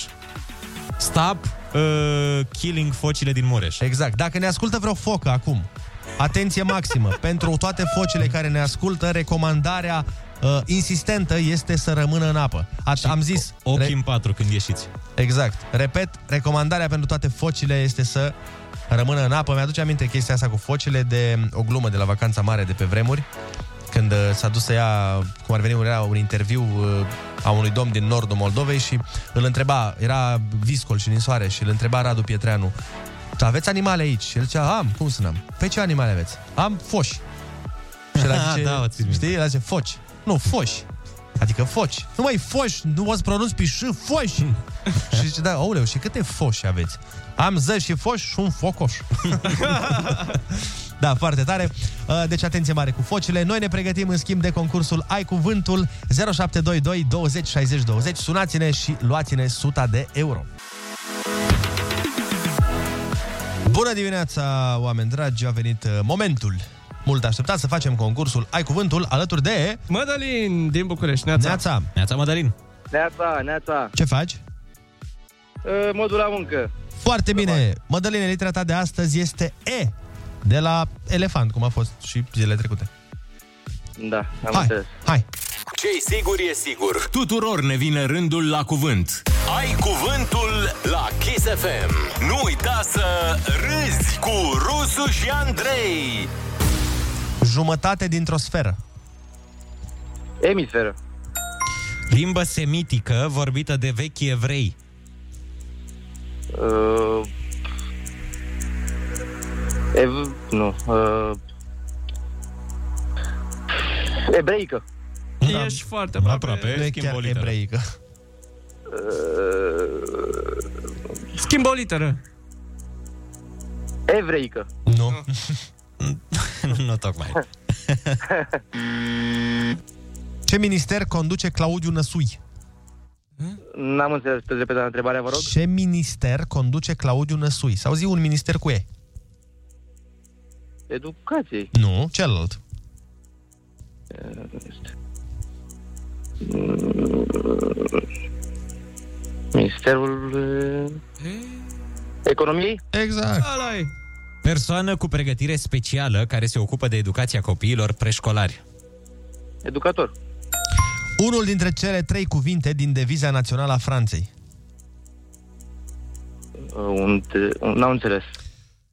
Stop uh, killing focile din Mureș. Exact. Dacă ne ascultă vreo focă acum, atenție maximă, pentru toate focile care ne ascultă, recomandarea uh, insistentă este să rămână în apă. At- am zis... Ochii în patru când ieșiți. Exact. Repet, recomandarea pentru toate focile este să rămână în apă. Mi-aduce aminte chestia asta cu focile de o glumă de la vacanța mare de pe vremuri, când uh, s-a dus să ia, cum ar veni, era un interviu uh, a unui domn din nordul Moldovei și îl întreba, era viscol și ninsoare și îl întreba Radu Pietreanu, "Da, aveți animale aici? Și el zicea, am, cum să n-am? Pe ce animale aveți? Am foși. Și el zice, Da, o țin minte. știi, el zice, foci. Nu, foși. Adică foci. Nu mai foși, nu poți pronunți pe și foși. și zice, da, auleu, și câte foși aveți? Am zeci și foși și un focoș. da, foarte tare. Uh, Deci atenție mare cu focile. Noi ne pregătim în schimb de concursul Ai Cuvântul 0722 20 60 20. Sunați-ne și luați-ne 100 de euro. Bună dimineața, oameni dragi! A venit uh, momentul mult așteptat să facem concursul Ai Cuvântul alături de... Mădălin din București, Neața. Neața! Neața, Mădălin! Neața, neața. Ce faci? Uh, Modul la muncă. Foarte bine! Mădăline, litera ta de astăzi este E, de la elefant, cum a fost și zilele trecute. Da, am Hai, înțeles. hai! Ce-i sigur e sigur. Tuturor ne vine rândul la cuvânt. Ai cuvântul la Kiss FM. Nu uita să râzi cu Rusu și Andrei. Jumătate dintr-o sferă. Emisferă. Limbă semitică vorbită de vechi evrei. Uh, ev... Nu. Uh, ebreică. Da. Ești foarte aproape. Aproape, Nu e schimb chiar o literă. ebreică. Uh, Schimbă o literă. evreică. Nu. nu tocmai. Ce minister conduce Claudiu Năsui? N-am înțeles. Puteți repeta întrebarea, vă rog? Ce minister conduce Claudiu Năsui? Sau zi un minister cu E. Educației. Nu, celălalt. Ministerul uh, Economiei? Exact. Persoană cu pregătire specială care se ocupă de educația copiilor preșcolari. Educator. Unul dintre cele trei cuvinte din deviza națională a Franței. Uh, un, un, n-am înțeles.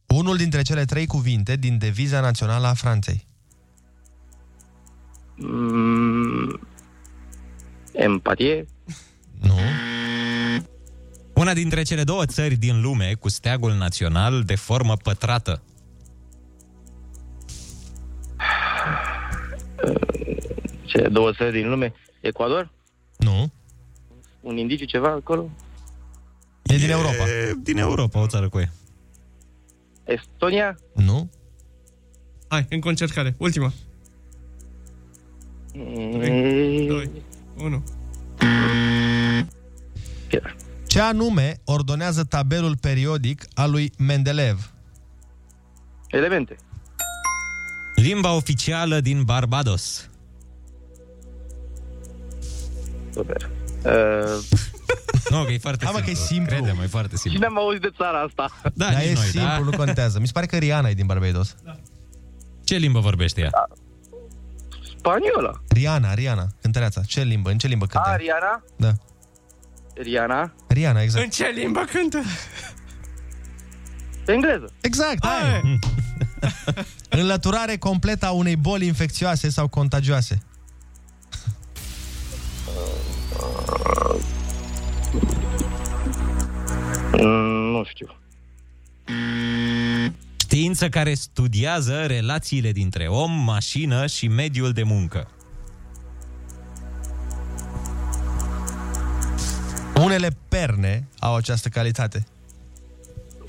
Unul dintre cele trei cuvinte din deviza națională a Franței. Mm, empatie? Nu. Una dintre cele două țări din lume cu steagul național de formă pătrată. Ce două țări din lume? Ecuador? Nu. Un indiciu ceva acolo? E din Europa. E din Europa, o țară cu e. Estonia? Nu. Hai, încă o încercare. Ultima. Mm, 2, 1. Ce anume ordonează tabelul periodic al lui Mendeleev? Elemente. Limba oficială din Barbados. Super. Uh, Nu, că e foarte Hai, mă, simplu. că e simplu. Crede, mai foarte și simplu. n-am auzit de țara asta. Da, Dar nici e noi, simplu, da? nu contează. Mi se pare că Rihanna e din Barbados. Ce limbă vorbește ea? Spaniola. Rihanna, Rihanna, cântăreața. Ce limbă? În ce limbă cântă? A, Riana? Da. Riana? Rihanna, exact. În ce limbă cântă? Engleză. Exact, hai! Înlăturare completă a unei boli infecțioase sau contagioase. Mm, nu știu. Știință care studiază relațiile dintre om, mașină și mediul de muncă. Unele perne au această calitate.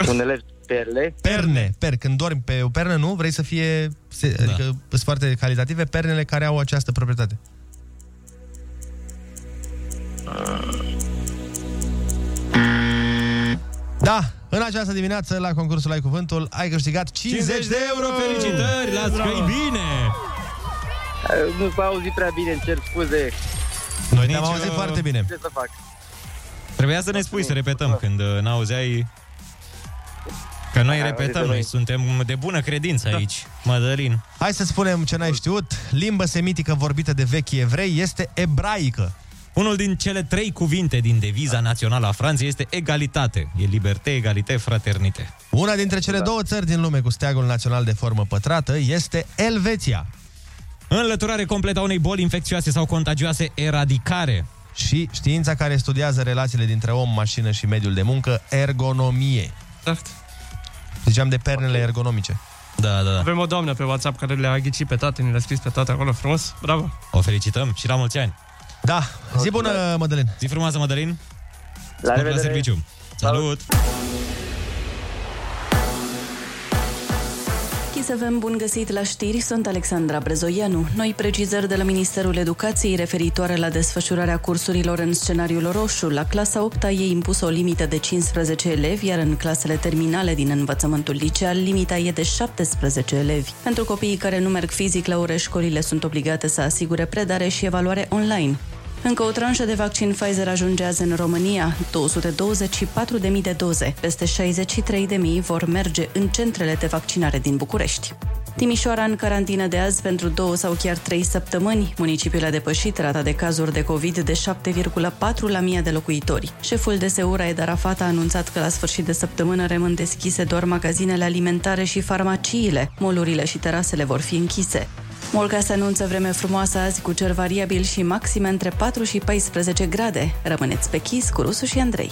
Unele perle. Perne, per, când dormi pe o pernă, nu? Vrei să fie, se, da. adică sunt foarte calitative, pernele care au această proprietate. Da, în această dimineață, la concursul Ai Cuvântul, ai câștigat 50, 50 de euro, felicitări, las că e bine! Uh, Nu s-a auzit prea bine, îmi cer scuze. Noi te-am Nici, auzit uh, foarte bine. Ce să fac? Trebuia să ne spui să repetăm când uh, n-auzeai Că noi Hai, repetăm, uite, noi noi. suntem de bună credință aici, Mădălin. Hai să spunem ce n-ai știut. Limba semitică vorbită de vechi evrei este ebraică. Unul din cele trei cuvinte din deviza națională a Franței este egalitate. E liberté, egalité, fraternite. Una dintre cele două țări din lume cu steagul național de formă pătrată este Elveția. Înlăturare completă a unei boli infecțioase sau contagioase, eradicare. Și știința care studiază relațiile dintre om, mașină și mediul de muncă, ergonomie. Exact. Ziceam de pernele ergonomice. Da, da, da. Avem o doamnă pe WhatsApp care le-a ghicit pe toate, ne le-a scris pe toate acolo frumos. Bravo! O felicităm și la mulți ani. Da, zi bună, Mădălin. Zi frumoasă, Mădălin. La Spor la revedere. serviciu. Salut! Chisevem, bun găsit la știri, sunt Alexandra Brezoianu. Noi precizări de la Ministerul Educației referitoare la desfășurarea cursurilor în scenariul roșu. La clasa 8 e impus o limită de 15 elevi, iar în clasele terminale din învățământul liceal limita e de 17 elevi. Pentru copiii care nu merg fizic la ore, școlile sunt obligate să asigure predare și evaluare online. Încă o tranșă de vaccin Pfizer ajunge azi în România, 224.000 de doze. Peste 63.000 vor merge în centrele de vaccinare din București. Timișoara în carantină de azi pentru două sau chiar trei săptămâni. Municipiul a depășit rata de cazuri de COVID de 7,4 la mie de locuitori. Șeful DSU Raed Arafat a anunțat că la sfârșit de săptămână rămân deschise doar magazinele alimentare și farmaciile. Molurile și terasele vor fi închise. Molga se anunță vreme frumoasă azi cu cer variabil și maxime între 4 și 14 grade. Rămâneți pe chis cu Rusu și Andrei.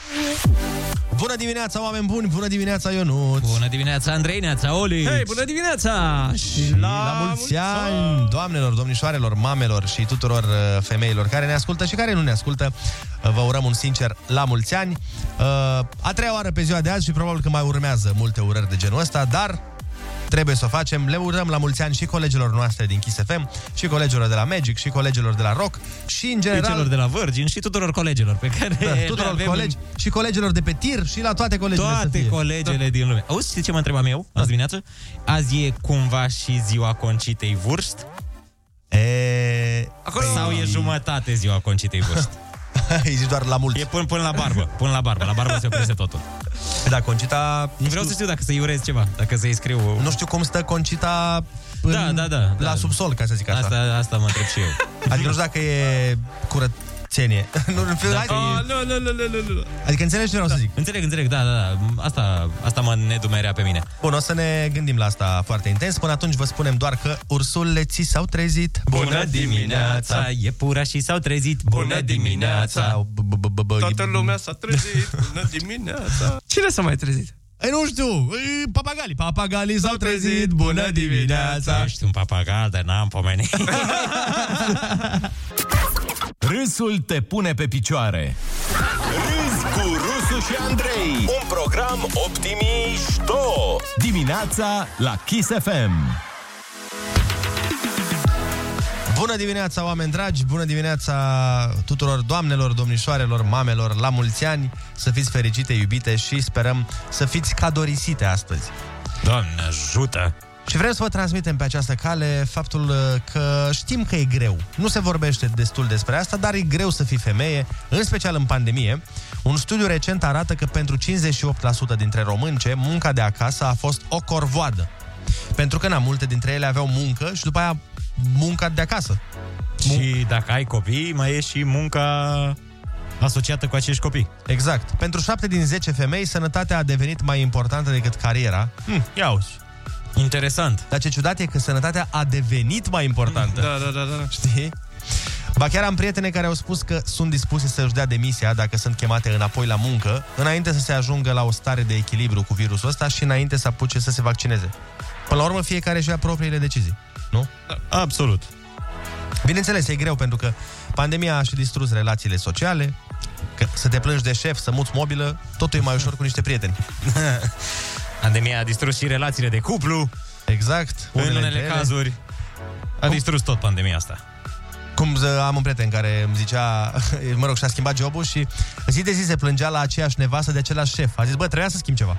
Bună dimineața, oameni buni! Bună dimineața, Ionut! Bună dimineața, Andrei, neața, Oli! Hei, bună dimineața! Și la, la mulți ani, doamnelor, domnișoarelor, mamelor și tuturor uh, femeilor care ne ascultă și care nu ne ascultă. Uh, Vă urăm un sincer la mulți ani. Uh, A treia oară pe ziua de azi și probabil că mai urmează multe urări de genul ăsta, dar trebuie să o facem. Le urăm la mulți ani și colegilor noastre din Kiss FM, și colegilor de la Magic, și colegilor de la Rock, și în Și general... celor de la Virgin și tuturor colegilor pe care Da, le tuturor avem colegi și colegilor de pe tir și la toate colegile să Toate fie. colegele din lume. Auzi, știi ce mă întrebam eu azi dimineață? Azi e cumva și ziua Concitei Vârst? E... Acolo Sau e jumătate ziua Concitei Vârst? Îi zici doar la mulți. E până, până la barbă. Până la barbă. La barbă se oprește totul. Da, Concita... Vreau să știu dacă să-i urez ceva. Dacă să-i scriu... Nu știu cum stă Concita în, Da, da, da, la da. subsol, ca să zic așa. Asta, asta mă întreb și eu. Adică nu știu dacă e curățenie. nu, în fel, Dacă hai, e- Nu, nu, nu, nu, nu, nu. Adică înțelegi ce vreau să zic. Înțeleg, înțeleg, da, da, da. Asta, asta mă nedumerea pe mine. Bun, o să ne gândim la asta foarte intens. Până atunci vă spunem doar că ursuleții s-au trezit. Iepurașii s-au trezit. Sau b- b- b- b- Toată lumea s-a trezit. Bună dimineața! Cine s-a mai trezit? Ei, nu știu, e, papagalii. Papagalii s-au trezit. Bună dimineața. Ești un papagal, dar n-am pomenit. Râsul te pune pe picioare. Râzi cu Rusu și Andrei. Un program optimișto. Dimineața la Kiss FM. Bună dimineața, oameni dragi! Bună dimineața tuturor doamnelor, domnișoarelor, mamelor, la mulți ani! Să fiți fericite, iubite și sperăm să fiți cadorisite astăzi. Doamne, ajută! Și vrem să vă transmitem pe această cale faptul uh, că știm că e greu. Nu se vorbește destul despre asta, dar e greu să fii femeie, în special în pandemie. Un studiu recent arată că pentru 58% dintre românce, munca de acasă a fost o corvoadă. Pentru că, na, multe dintre ele aveau muncă și după aia munca de acasă. Și dacă ai copii, mai e și munca asociată cu acești copii. Exact. Pentru 7 din 10 femei, sănătatea a devenit mai importantă decât cariera. Hm, ia uzi. Interesant. Dar ce ciudat e că sănătatea a devenit mai importantă. Da, da, da, da. Știi? Ba chiar am prietene care au spus că sunt dispuse să-și dea demisia dacă sunt chemate înapoi la muncă, înainte să se ajungă la o stare de echilibru cu virusul ăsta și înainte să apuce să se vaccineze. Până la urmă, fiecare își ia propriile decizii, nu? Absolut. Bineînțeles, e greu pentru că pandemia a și distrus relațiile sociale, că să te plângi de șef, să muți mobilă, totul e mai ușor cu niște prieteni. Pandemia a distrus și relațiile de cuplu. Exact. În dintre unele ele. cazuri. A distrus tot pandemia asta. Cum ză, am un prieten care îmi zicea, mă rog, și-a schimbat jobul și zi de zi se plângea la aceeași nevastă de același șef. A zis, bă, trebuia să schimb ceva.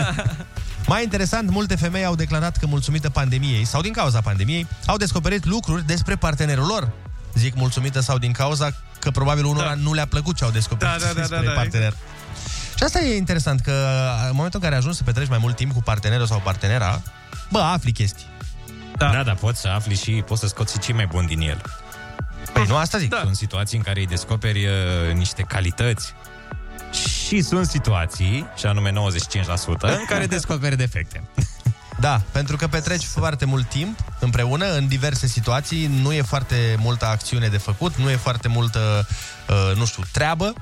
Mai interesant, multe femei au declarat că mulțumită pandemiei sau din cauza pandemiei, au descoperit lucruri despre partenerul lor. Zic mulțumită sau din cauza că probabil unora da. nu le-a plăcut ce au descoperit Da, da, da, despre da, da, partener. Și asta e interesant, că în momentul în care ajungi să petreci mai mult timp cu partenerul sau partenera, bă, afli chestii. Da, da, da poți să afli și poți să scoți ce mai bun din el. Păi nu asta zic. Da. Sunt situații în care îi descoperi uh, niște calități și sunt situații, și anume 95%, în care descoperi defecte. Da, pentru că petreci foarte mult timp împreună în diverse situații, nu e foarte multă acțiune de făcut, nu e foarte multă, uh, nu știu, treabă.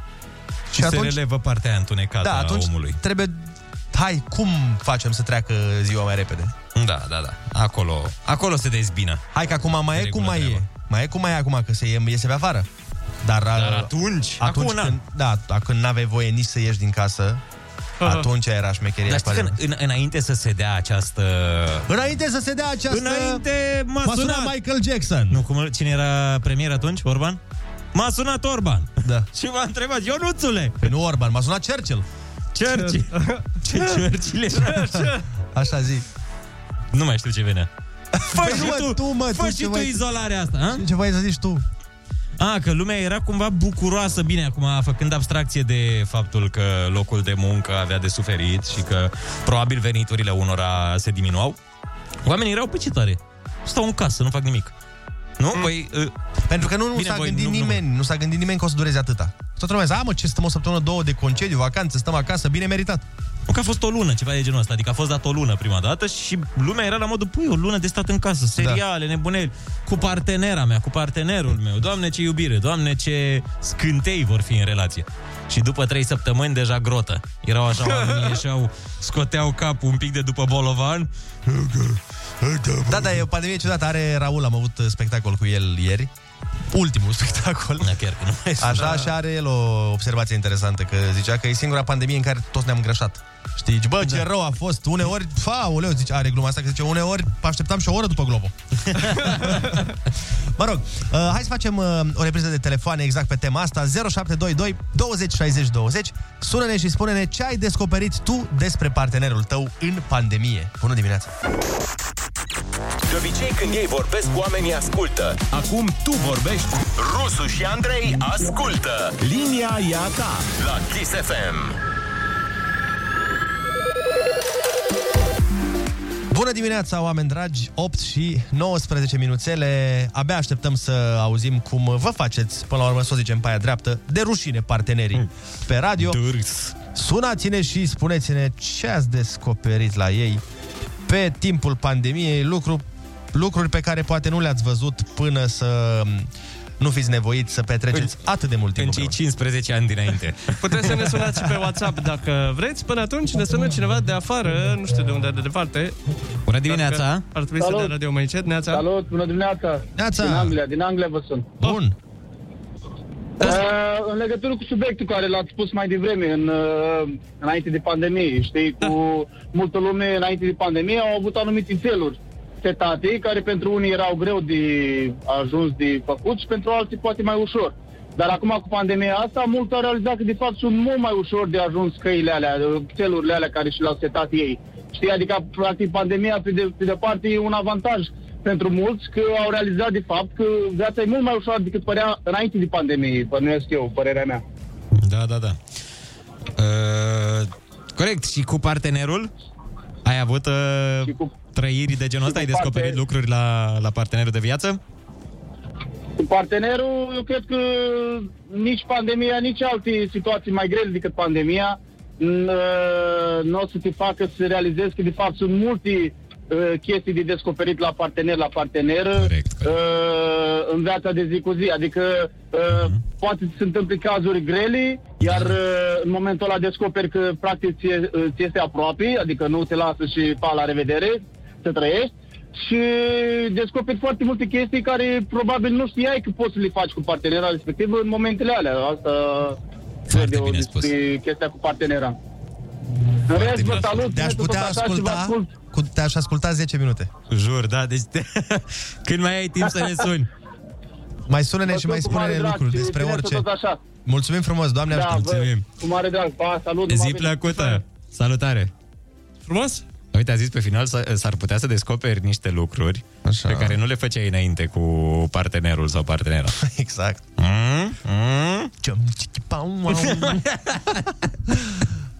Și, se relevă partea aia întunecată da, a atunci omului. trebuie, hai, cum facem să treacă ziua mai repede? Da, da, da. Acolo, acolo se dezbină. Hai că acum mai De e cum regulă mai treaba. e. Mai e cum mai e acum, că se ie- iese pe afară. Dar, Dar uh, atunci, atunci acum, na. când, da, când n-aveai voie nici să ieși din casă, atunci era șmecheria. Dar știi cu că adevărat. în, înainte să se dea această... Înainte să se dea această... Înainte m-a M-a sunat sunat Michael Jackson. Nu, cum, cine era premier atunci? Orban? M-a sunat Orban. Da. Și m-a întrebat, Ionuțule! Păi nu Orban, m-a sunat Churchill. Churchill. Ce Churchill era? Așa zi. Nu mai știu ce venea. Fă Păi, și mă, tu, tu, mă, fă tu și ce tu mai- izolarea asta, a? Ce vrei să zici tu? A, că lumea era cumva bucuroasă, bine, acum făcând abstracție de faptul că locul de muncă avea de suferit și că probabil veniturile unora se diminuau. Oamenii erau pe ce tare. Stau în casă, nu fac nimic. Nu? Păi, uh, Pentru că nu, nu Bine, s-a voi gândit nu- nu- nimeni, nu, s-a gândit nimeni că o să dureze atâta. Toată lumea zice, a mă, ce stăm o săptămână, două de concediu, vacanță, stăm acasă, bine meritat. Nu că a fost o lună, ceva de genul ăsta, adică a fost dat o lună prima dată și lumea era la modul, pui, o lună de stat în casă, seriale, da. nebuneli, cu partenera mea, cu partenerul meu, doamne ce iubire, doamne ce scântei vor fi în relație. Și după trei săptămâni deja grotă. Erau așa, oamenii ieșeau, scoteau capul un pic de după bolovan. Da, da, e o pandemie ciudată. Are Raul, am avut uh, spectacol cu el ieri. Ultimul spectacol. Da, chiar că nu mai Așa și are el o observație interesantă, că zicea că e singura pandemie în care toți ne-am îngrășat. Știi, zici, bă, ce Da. rău a fost. Uneori, fa, uleu, zice, are gluma asta, că zice, uneori așteptam și o oră după Globo. mă rog, uh, hai să facem uh, o repriză de telefoane exact pe tema asta. 0722 20 60 20. Sună-ne și spune-ne ce ai descoperit tu despre partenerul tău în pandemie. Bună dimineața! De obicei când ei vorbesc, oamenii ascultă. Acum tu vorbești. Rusu și Andrei ascultă. Linia e a ta la Kiss FM. Bună dimineața, oameni dragi! 8 și 19 minuțele. Abia așteptăm să auzim cum vă faceți, până la urmă să o zicem pe aia dreaptă, de rușine partenerii pe radio. Sunați-ne și spuneți-ne ce ați descoperit la ei pe timpul pandemiei, lucru, lucruri pe care poate nu le-ați văzut până să nu fiți nevoiți să petreceți atât de mult timp. În cei 15 ani dinainte. Puteți să ne sunați și pe WhatsApp dacă vreți. Până atunci ne sună cineva de afară, nu știu de unde, de departe. Bună dimineața! Dacă Ar trebui să Salut. dea radio mai încet. Neața. Salut, bună dimineața! Neața. Din Anglia, din Anglia vă sun. Bun! Uh, în legătură cu subiectul care l-ați spus mai devreme, în, uh, înainte de pandemie, știi, cu multă lume înainte de pandemie au avut anumite feluri setate, care pentru unii erau greu de ajuns de făcut și pentru alții poate mai ușor. Dar acum cu pandemia asta, mulți au realizat că de fapt sunt mult mai ușor de ajuns căile alea, felurile alea care și le-au setat ei. Știi, adică practic pandemia pe de, pe de parte e un avantaj pentru mulți că au realizat de fapt că viața e mult mai ușoară decât părea înainte de pandemie, pănuiesc eu, părerea mea. Da, da, da. Uh, corect. Și cu partenerul? Ai avut uh, cu, trăiri de genul ăsta? Ai cu descoperit partener- lucruri la, la partenerul de viață? Cu partenerul, eu cred că nici pandemia, nici alte situații mai grele decât pandemia n- uh, nu o să te facă să realizezi că de fapt sunt multe uh, chestii de descoperit la partener, la parteneră corect, corect. Uh, în viața de zi cu zi. Adică uh, poate să se întâmple cazuri grele, iar uh, în momentul ăla descoperi că practic ți, ți este aproape, adică nu te lasă și pa, la revedere, să trăiești și descoperi foarte multe chestii care probabil nu știai că poți să le faci cu partenera respectiv în momentele alea. Asta Foarte eu bine despre chestia cu partenera. În rest, vă salut, Te-aș ține tot putea așa și vă asculta, ascult. Cu, te-aș asculta 10 minute. Jur, da, deci te... când mai ai timp să ne suni. Mai sună-ne Vă și mai sunt cu mare spune-ne drag lucruri și despre ține orice. tot așa. Mulțumim frumos, Doamne Da, ajută. vă, cu mare drag. Pa, salut. numai Zi bine. plăcută! Salutare! Frumos? Uite, a zis pe final s- s-ar putea să descoperi niște lucruri Așa. pe care nu le făceai înainte cu partenerul sau partenera. Exact. Mm? Mm?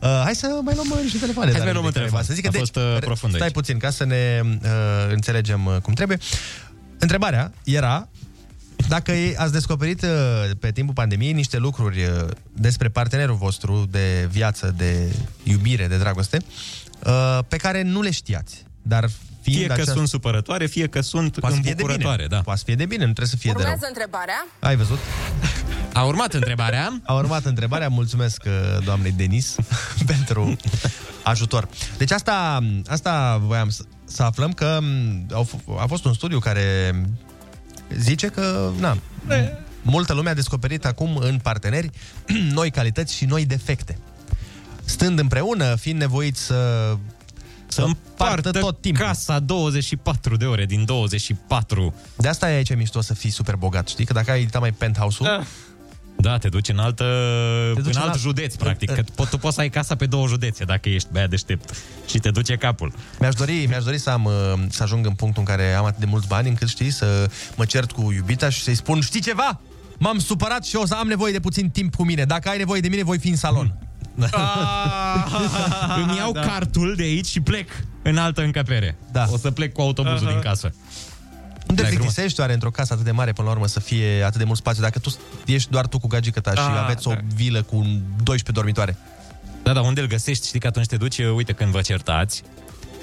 Uh, hai să mai luăm uh, niște telefoane. Hai să dar mai luăm un de telefon. Să zic că, A deci, fost, uh, profund Stai aici. puțin, ca să ne uh, înțelegem uh, cum trebuie. Întrebarea era dacă ei ați descoperit uh, pe timpul pandemiei niște lucruri uh, despre partenerul vostru de viață, de iubire, de dragoste, uh, pe care nu le știați. Dar fiind Fie că aceast- sunt supărătoare, fie că sunt Poate să fie de bine. îmbucurătoare. Da. Poate să fie de bine, nu trebuie să fie de rău. Urmează întrebarea. Ai văzut? A urmat întrebarea. A urmat întrebarea. Mulțumesc uh, doamnei Denis pentru ajutor. Deci asta, asta voiam să, să aflăm că m, au, f- a fost un studiu care zice că na, multă lume a descoperit acum în parteneri noi calități și noi defecte. Stând împreună, fiind nevoiți să Să împartă tot timpul. casa 24 de ore din 24. De asta e aici mișto să fii super bogat, știi? Că dacă ai mai penthouse-ul, Da. Da, te duci în altă, duci în în alt alt- județ, practic. Că po- tu poți să ai casa pe două județe, dacă ești băiat deștept. Și te duce capul. Mi-aș dori, mi-aș dori să, am, uh, să ajung în punctul în care am atât de mulți bani încât, știi, să mă cert cu iubita și să-i spun, știi ceva? M-am supărat și o să am nevoie de puțin timp cu mine. Dacă ai nevoie de mine, voi fi în salon. Îmi iau da. cartul de aici și plec în altă încăpere. Da. O să plec cu autobuzul Aha. din casă. Nu te Da, plictisești oare într-o casă atât de mare până la urmă să fie atât de mult spațiu? Dacă tu ești doar tu cu gagică ta și Ah, aveți da. o vilă cu 12 dormitoare. Da, da, unde îl găsești? Știi că atunci te duci, uite, când vă certați,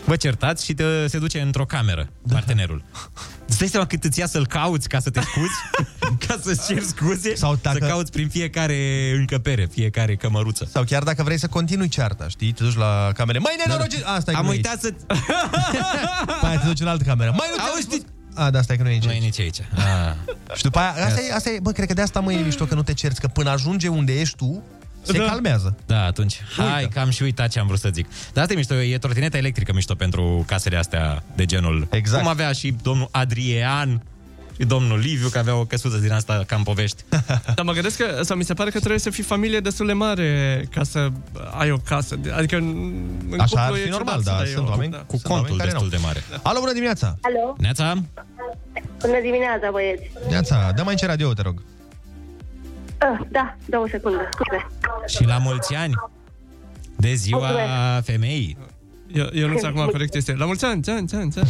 vă certați și te, se duce într-o cameră, Da. partenerul. Îți dai seama cât îți ia să-l cauți ca să te scuzi? ca să-ți ceri scuze? Sau dacă... Să cauți prin fiecare încăpere, fiecare cămăruță. Sau chiar dacă vrei să continui cearta, știi? Te duci la camere. Mai nenorocit! Da, Asta e Am că nu e uitat să... După aia te duci în altă cameră. Mai nu Auzi, te A, da, stai că nu e nici Nu e nici aici. Ah. Și după aia, asta e, asta e, bă, cred că de asta mă e mișto că nu te cerți, că până ajunge unde ești tu, se Da. calmează. Da, atunci. Hai, că am și uitat ce am vrut să zic. Dar asta e mișto, e trotineta electrică mișto pentru casele astea de genul. Exact. Cum avea și domnul Adrian și domnul Liviu, că avea o căsuță din asta cam povești. Dar mă gândesc că, sau mi se pare că trebuie să fii familie destul de mare ca să ai o casă. Adică în, în Așa ar cuplu fi e normal, ciudat să da, ai sunt o- oameni da. Cu contul destul de mare. Alo, bună dimineața! Alo? Neața? Bună dimineața, băieți. Neața, dă mai ce radio, te rog. Uh, da, două secunde, scuze. Și la mulți ani de ziua Mulțumesc. femeii. Eu, eu nu știu acum corect este. La mulți ani, ani, ani, ani.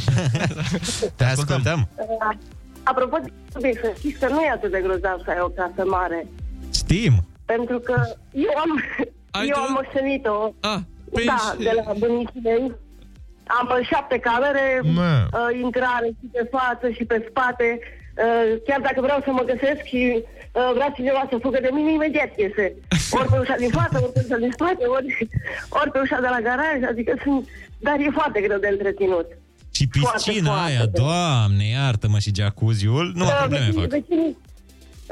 Te ascultăm. Uh, apropo de subiect, să știți că nu e atât de grozav să ai o casă mare. Știm. Pentru că eu am, eu am moștenit-o. Ah, da, de la bunicii mei. Am uh, șapte camere, Mă. uh, intrare și pe față și pe spate. Uh, chiar dacă vreau să mă găsesc și uh, vrea cineva să fugă de mine, imediat iese. Ori pe ușa din față, ori pe ușa din spate, ori, ori pe ușa de la garaj. Adică sunt... Dar e foarte greu de întreținut. Și piscina Foarte, aia, doamne, iartă-mă, și jacuzziul, nu am Uh, probleme vecinii- fac. vecinii,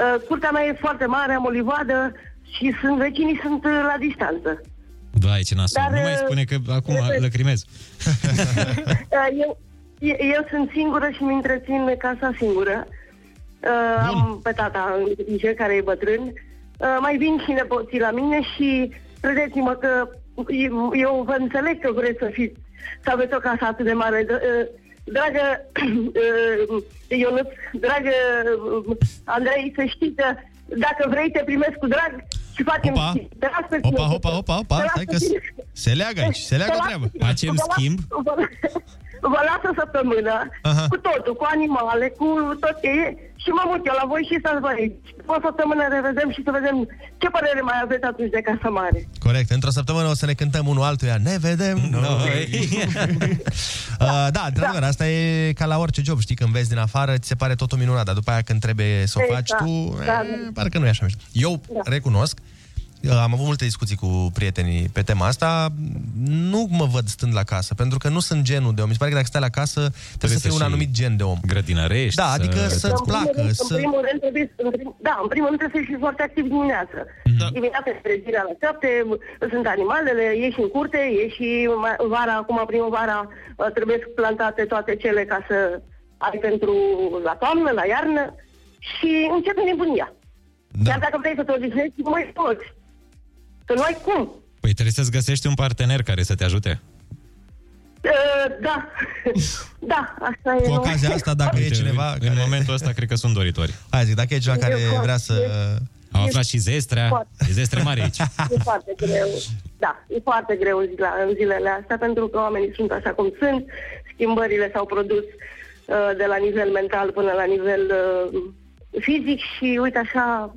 uh, curtea mea e foarte mare, am o livadă și sunt vecinii sunt uh, la distanță. Vai, ce nasol. Dar, Nu mai uh, spune că acum trebuie- lăcrimez. Uh, Eu, eu- eu sunt singură și mi întrețin casa singură. Uh, am pe tata în grijă, care e bătrân. Uh, mai vin și nepoții la mine și credeți-mă că eu- eu vă înțeleg că vreți să fiți, să aveți o casă atât de mare. D- uh, Dragă uh, Ionuț, dragă uh, Andrei, să știți că dacă vrei te primesc cu drag și facem... Opa. Te las pe Opa, tine. opa, opa, opa, Te las stai pe că tine. se leagă aici, se leagă Te o las treabă. pe tine. Facem Vă las- schimb? Vă, vă las o săptămână Aha. cu totul, cu animale, cu tot ce e și mă mut eu la voi și să vă aici. După o săptămână ne vedem și să vedem ce părere mai aveți atunci de Casa Mare. Corect, într-o săptămână o să ne cântăm unul altuia. Ne vedem noi. uh, da, într-adevăr, asta e ca la orice job, știi, când vezi din afară, ți se pare totul minunat, dar după aia când trebuie să o faci Exact, tu, da. eh, parcă nu e așa mișto. Eu recunosc, uh, am avut multe discuții cu prietenii pe tema asta, nu mă văd stând la casă, pentru că nu sunt genul de om. Mi se pare că dacă stai la casă, trebuie, să fii un și anumit gen de om. Grădinărești. Da, adică să... să-ți În primul placă, rând, să... În primul rând trebuie, în prim, da, în primul rând trebuie să fii foarte activ dimineața. Mhm. Da. Dimineața trezirea la șapte, sunt animalele, ieși în curte, ieși mai- vara, acum primăvara, uh, trebuie plantate toate cele ca să ai pentru la toamnă, la iarnă și începe nebunia. Da. Chiar dacă vrei să te odihnești, nu mai poți. Că nu ai cum. Păi trebuie să-ți găsești un partener care să te ajute. Uh, da, da, asta e. Cu nu- ocazia asta, dacă e cineva... În momentul ăsta cred că sunt doritori. Hai zic, dacă e cineva care E vrea să... Au aflat și zestrea. Foarte. E zestre mare aici. E foarte greu. Da, e foarte greu în zile- în zilele astea, pentru că oamenii sunt așa cum sunt. Schimbările s-au produs uh, de la nivel mental până la nivel uh, fizic și uite așa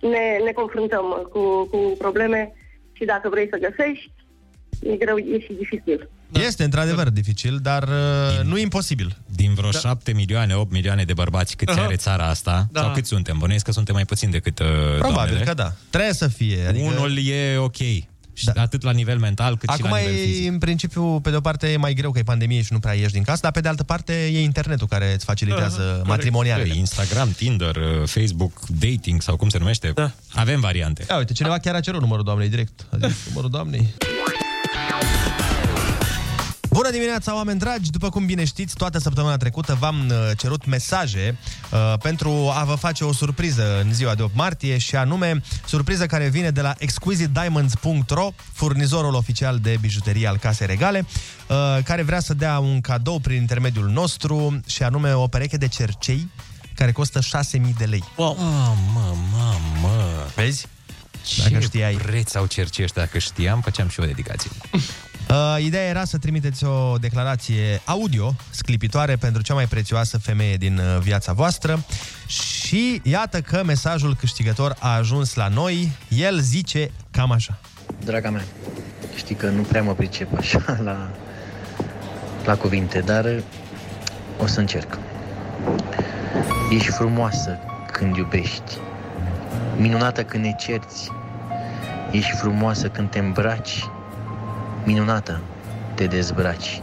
ne, ne confruntăm cu, cu probleme și dacă vrei să găsești, e greu, e și dificil. Este într-adevăr dificil, dar uh, nu imposibil. Din vreo da. 7 milioane, 8 milioane de bărbați câți Aha. are țara asta, Da. sau cât suntem? Bănuiesc că suntem mai puțin decât uh, Probabil doamnele. că da. Trebuie să fie. Adică... Unul e ok. Și da. atât la nivel mental cât Acum și la nivel e, fizic. în principiu, pe de o parte e mai greu că e pandemie și nu prea ieși din casă, dar pe de altă parte e internetul care îți facilitează matrimonialele. Păi, Instagram, Tinder, uh, Facebook, dating sau cum se numește. Da. Avem variante. Ia uite, cineva chiar a cerut numărul doamnei direct. A zis numărul doamnei. Bună dimineața, oameni dragi! După cum bine știți, toată săptămâna trecută v-am uh, cerut mesaje uh, pentru a vă face o surpriză în ziua de 8 martie și anume surpriză care vine de la exquisitediamonds.ro, furnizorul oficial de bijuterie al Casei Regale, uh, care vrea să dea un cadou prin intermediul nostru și anume o pereche de cercei care costă 6.000 de lei. Wow. Mamă, mamă. Vezi? Ce Dacă știai. preț au cercii ăștia, dacă știam, făceam și o dedicație. Uh, ideea era să trimiteți o declarație audio sclipitoare pentru cea mai prețioasă femeie din uh, viața voastră și iată că mesajul câștigător a ajuns la noi. El zice cam așa. Draga mea, știi că nu prea mă pricep așa la, la cuvinte, dar o să încerc. Ești frumoasă când iubești, minunată când ne cerți, ești frumoasă când te îmbraci, minunată te dezbraci,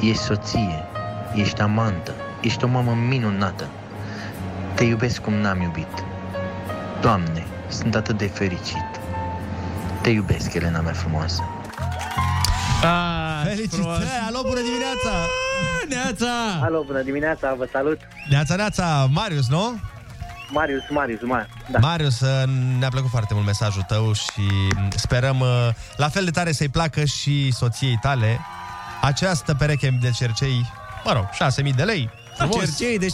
ești soție, ești amantă, ești o mamă minunată, te iubesc cum n-am iubit. Doamne, sunt atât de fericit. Te iubesc, Elena mea frumoasă. Ah, Felicitări! Alo, bună dimineața! Neața! Alo, bună dimineața, vă salut. Neața, neața, Marius, nu? Marius, Marius, Mar. Da. Marius, uh, ne-a plăcut foarte mult mesajul tău și sperăm uh, la fel de tare să-i placă și soției tale această pereche de cercei, mă rog, 6.000 de lei. Frumos. Cercei de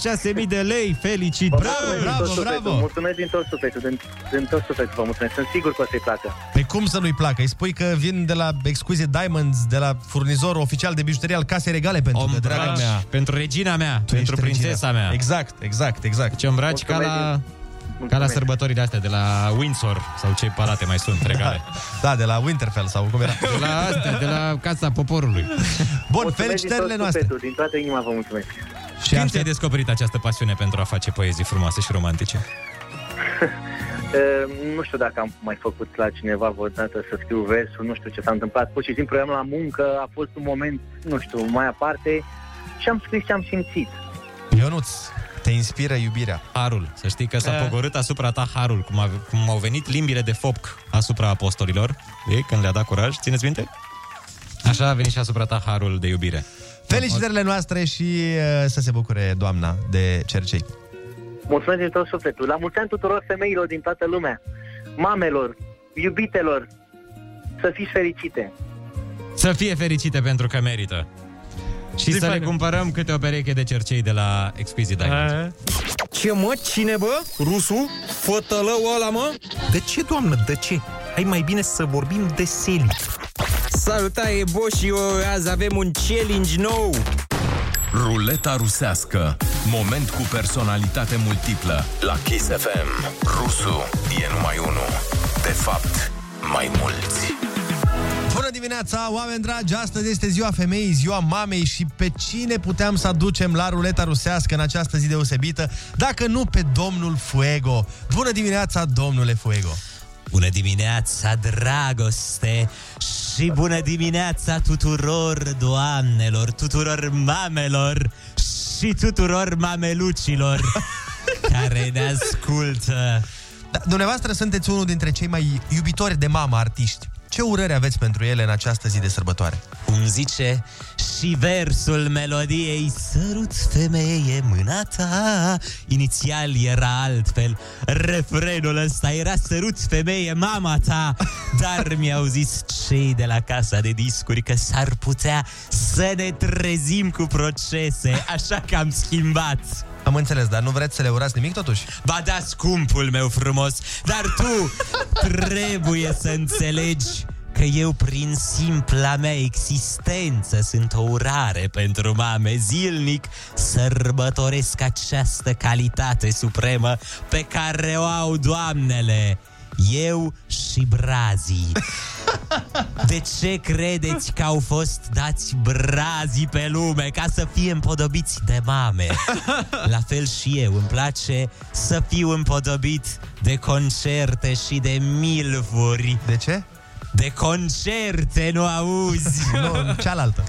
6.000 de lei, felicit! Bravo, Mulțumesc din bravo, tot sufletul, bravo! Mulțumesc din tot sufletul, din, din tot sufletul vă mulțumesc. Sunt sigur că o să-i placă. Păi cum să nu-i placă? Îi spui că vin de la Exquisite Diamonds, de la furnizorul oficial de bijuterie al Casei Regale pentru că, draga Îmbraci mea, pentru regina mea, tu pentru ești prințesa regina. mea. Exact, exact, exact. Deci îmbraci ca Mulțumesc la, din- ca la mulțumesc. sărbătorile astea de la Windsor sau ce palate mai sunt regale. Da, de la Winterfell sau cum era. De la astea, de la Casa Poporului. Bun, Mulțumesc felicitările din tot noastre. sufletul, din toată inima vă mulțumesc. Și Când aștept- ți-ai descoperit această pasiune pentru a face poezii frumoase și romantice? Uh, nu știu dacă am mai făcut la cineva vreodată să scriu versul, nu știu ce s-a întâmplat. Pur și simplu eram la muncă, a fost un moment, nu știu, mai aparte și am scris ce am simțit. Ionuț, te inspiră iubirea. Harul. Să știi că s-a Eh. pogorât asupra ta harul, cum, a, cum au venit limbile de foc asupra apostolilor, ei, când le-a dat curaj, țineți minte? Așa a venit și asupra ta harul de iubire. Felicitările noastre și uh, să se bucure doamna de cercei. Mulțumesc din tot sufletul. La mulți ani tuturor femeilor din toată lumea, mamelor, iubitelor, să fiți fericite. Să fie fericite pentru că merită. Și Zi să le faină. cumpărăm câte o pereche de cercei de la Exquisite Diamonds. Eh, Ce mă? Cine bă? Rusu? Fătălău ăla mă? De ce, doamnă, de ce? Hai mai bine să vorbim de seli. Salutare, Boșio! Azi avem un challenge nou! Ruleta rusească. Moment cu personalitate multiplă. La Kiss FM. Rusu e numai unul. De fapt, mai mulți. Bună dimineața, oameni dragi! Astăzi este ziua femeii, ziua mamei și pe cine puteam să aducem la ruleta rusească în această zi deosebită, dacă nu pe domnul Fuego. Bună dimineața, domnule Fuego! Bună dimineața, dragoste! Și bună dimineața tuturor doamnelor, tuturor mamelor și tuturor mamelucilor care ne ascultă. Da, dumneavoastră sunteți unul dintre cei mai iubitori de mamă artiști. Ce urări aveți pentru ele în această zi de sărbătoare? Cum zice și versul melodiei Sărut femeie mâna ta. Inițial era altfel Refrenul ăsta era Sărut femeie mama ta. Dar mi-au zis cei de la casa de discuri Că s-ar putea să ne trezim cu procese Așa că am schimbat. Am înțeles, dar nu vreți să le urați nimic totuși? Ba da, scumpul meu frumos, dar tu trebuie să înțelegi că eu prin simpla mea existență sunt o urare pentru mame zilnic, sărbătoresc această calitate supremă pe care o au doamnele, eu și brazii. De ce credeți că au fost dați brazii pe lume ca să fie împodobiți de mame? La fel și eu, îmi place să fiu împodobit de concerte și de milfuri. De ce? De concerte, nu auzi? Nu, cealaltă.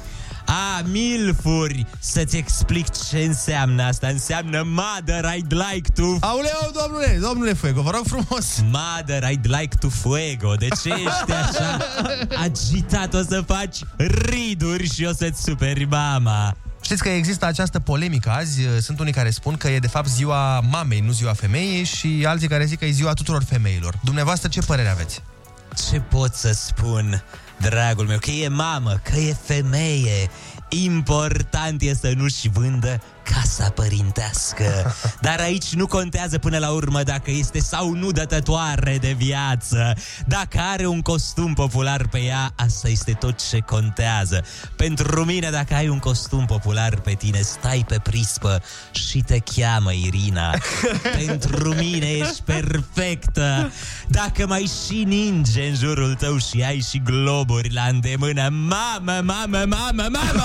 A, milfuri! Să-ți explic ce înseamnă asta. Înseamnă mother, I'd like to... Auleu, domnule, domnule Fuego, vă rog frumos. Mother, I'd like to fuego. De ce ești așa agitat? O să faci riduri și o să-ți superi mama. Știți că există această polemică azi, sunt unii care spun că e de fapt ziua mamei, nu ziua femeii și alții care zic că e ziua tuturor femeilor. Dumneavoastră ce părere aveți? Ce pot să spun, dragul meu, că e mamă, că e femeie. Important e să nu-și vândă casa părintească. Dar aici nu contează până la urmă dacă este sau nu dătătoare de viață. Dacă are un costum popular pe ea, asta este tot ce contează. Pentru mine, dacă ai un costum popular pe tine, stai pe prispă și te cheamă Irina. Pentru mine ești perfectă. Dacă mai și ninge în jurul tău și ai și globuri la îndemână, mamă, mamă, mamă, mamă!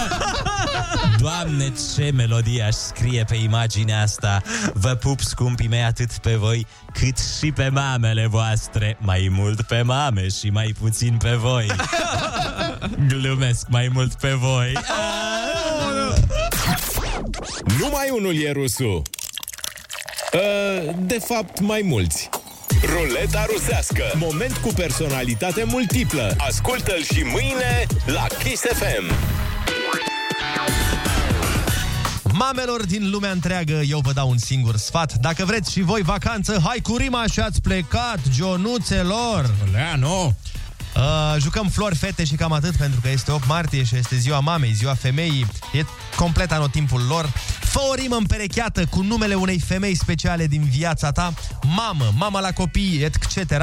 Doamne, ce melodie aș scrie pe imaginea asta Vă pup, scumpii mei, atât pe voi Cât și pe mamele voastre Mai mult pe mame și mai puțin pe voi Glumesc mai mult pe voi Numai unul e rusul. Uh, De fapt, mai mulți. Ruleta rusească. Moment cu personalitate multiplă. Ascultă-l și mâine la Kiss FM. Mamelor din lumea întreagă, eu vă dau un singur sfat. Dacă vreți și voi vacanță, hai cu rima și ați plecat, Gionuțelor! Leano! Uh, jucăm flori, fete și cam atât pentru că este 8 martie și este ziua mamei, ziua femeii. E complet anotimpul lor. Fă o rimă împerecheată cu numele unei femei speciale din viața ta, mamă, mama la copii, etc.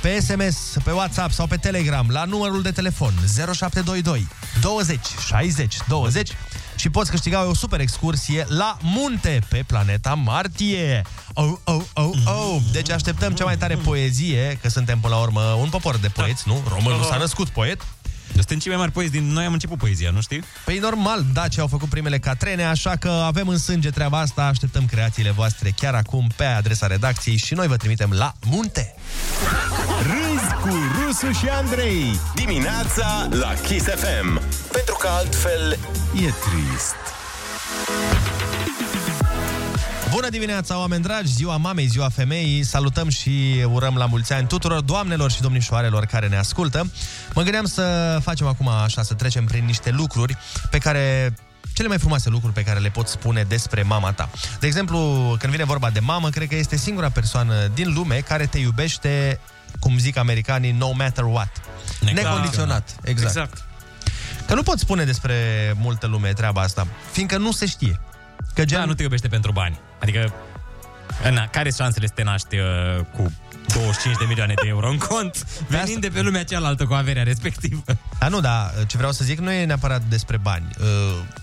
Pe SMS, pe WhatsApp sau pe Telegram la numărul de telefon 0722 20 60 20 și poți câștiga o super excursie la munte pe planeta Martie. Oh, oh, oh, oh. Deci așteptăm cea mai tare poezie, că suntem până la urmă un popor de poeți, nu? Românul s-a născut poet. Suntem cei mai mari poezi din... Noi am început poezia, nu știi? Păi normal, Dacia au făcut primele catrene, așa că avem în sânge treaba asta, așteptăm creațiile voastre chiar acum pe adresa redacției și noi vă trimitem la munte. Râzi cu Rusu și Andrei Dimineața la Kiss FM Pentru că altfel e trist Bună dimineața, oameni dragi! Ziua mamei, ziua femeii. Salutăm și urăm la mulți ani tuturor doamnelor și domnișoarelor care ne ascultă. Mă gândeam să facem acum așa, să trecem prin niște lucruri pe care cele mai frumoase lucruri pe care le pot spune despre mama ta. De exemplu, când vine vorba de mamă, cred că este singura persoană din lume care te iubește, cum zic americanii, no matter what. Necondiționat. Exact. exact. Că nu pot spune despre multă lume treaba asta, fiindcă nu se știe. Că gen... Da, nu te iubește pentru bani. Adică, na, care șansele să te naști uh, cu 25 de milioane de euro în cont, venind de pe lumea cealaltă cu averea respectivă? Da, nu, da, ce vreau să zic nu e neapărat despre bani. Uh,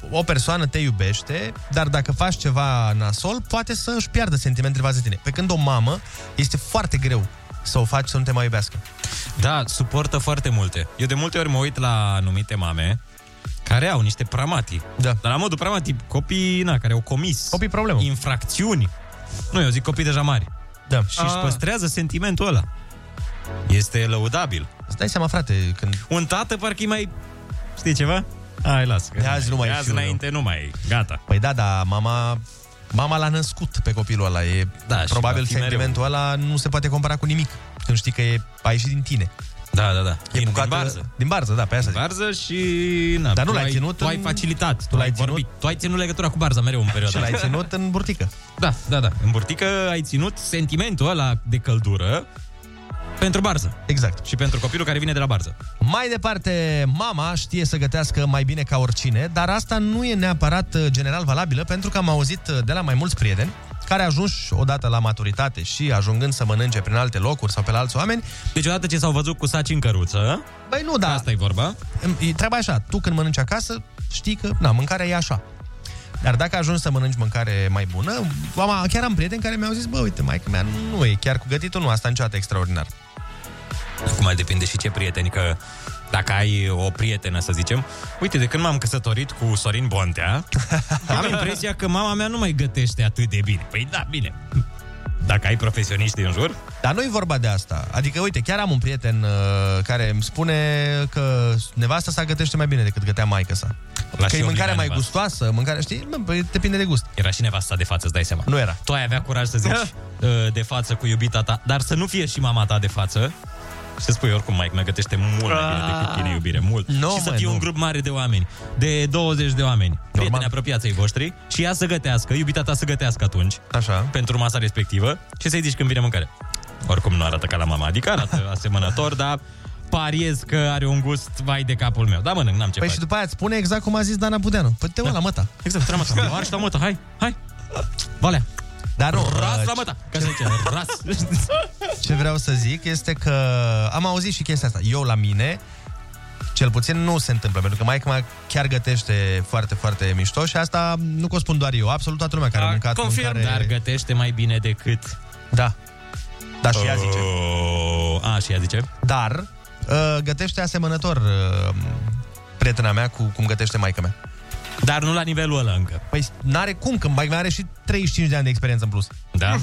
O persoană te iubește, dar dacă faci ceva nasol, poate să își piardă sentimentele față de tine. Pe când o mamă, este foarte greu să o faci să nu te mai iubească. Da, suportă foarte multe. Eu de multe ori mă uit la anumite mame care au niște pramati. Da. Dar la modul pramati, copii na, care au comis copii problemă. infracțiuni. Nu, eu zic copii deja mari. Da. Și își păstrează sentimentul ăla. Este lăudabil. Îți dai seama, frate, când... Un tată parcă e mai... Știi ceva? Hai, las. De azi nu mai de știu azi înainte nu mai e. Gata. Păi da, da, mama... Mama l-a născut pe copilul ăla. E, Da, și probabil va fi sentimentul ăla nu se poate compara cu nimic. Când știi că e, a ieșit din tine. Da, da, da. E Din, bucată, din barză. Din barză, da, pe asta Din zic. barză și... Na, Dar nu tu l-ai ai, ținut Tu ai în- facilitat. Tu l-ai ținut? vorbit. Tu ai ținut legătura cu barza mereu în perioada Și l-ai asta. ținut în burtică. Da, da, da. În burtică ai ținut sentimentul ăla de căldură pentru barză. Exact. Și pentru copilul care vine de la barză. Mai departe, mama știe să gătească mai bine ca oricine, dar asta nu e neapărat uh, general valabilă, pentru că am auzit uh, de la mai mulți prieteni care ajungi odată la maturitate și ajungând să mănânce prin alte locuri sau pe la alți oameni. Deci odată ce s-au văzut cu saci în căruță, Băi, nu, da. asta e vorba. E treaba așa, tu când mănânci acasă, știi că, na, mâncarea e așa. Dar dacă ajungi să mănânci mâncare mai bună, mama, chiar am prieteni care mi-au zis, bă, uite, maică mea, nu e chiar cu gătitul, nu, asta niciodată extraordinar. Acum depinde și ce prieteni, că dacă ai o prietenă, să zicem, uite, de când m-am căsătorit cu Sorin Bontea, am impresia că mama mea nu mai gătește atât de bine. Păi da, bine. Dacă ai profesioniști în jur, Dar nu e vorba de asta. Adică, uite, chiar am un prieten uh, care îmi spune că nevasta sa gătește mai bine decât gătea maică sa. că și e mâncarea obliga mai nevasta. gustoasă, mâncarea, știi? Bă, păi depinde de gust. Era și nevasta de față, îți dai seama. Nu era. Tu ai avea curaj să zici uh, de față cu iubita ta, dar să nu fie și mama ta de față. Și să spui oricum, Mike, mă gătește mult mai bine decât tine, iubire, mult. Nu, și să măi, fie nu. un grup mare de oameni, de 20 de oameni, prieteni apropiați ai voștri, și ea să gătească, iubita ta să gătească atunci, Așa. pentru masa respectivă, și să-i zici când vine mâncare. Oricum nu arată ca la mama, adică arată asemănător, dar pariez că are un gust vai de capul meu. Da, mănânc, n-am ce Păi face. și după aia îți spune exact cum a zis Dana Budeanu. Păi te da. la măta. Exact, trebuie măta. Arși la măta, hai, hai. Valea. Dar nu, Ras uh, la măta, ca să zice, ras. Ce vreau să zic este că am auzit și chestia asta. Eu la mine, cel puțin nu se întâmplă, pentru că maica mea chiar gătește foarte, foarte mișto și asta nu că o spun doar eu, absolut toată lumea care a mâncat Confirm, mâncare... dar gătește mai bine decât... Da. Da, și ea zice. Oh, a, și ea zice? Dar uh, gătește asemănător uh, prietena mea cu cum gătește maica mea. Dar nu la nivelul ăla încă. Păi n-are cum, că maica mea are și 35 de ani de experiență în plus. Da?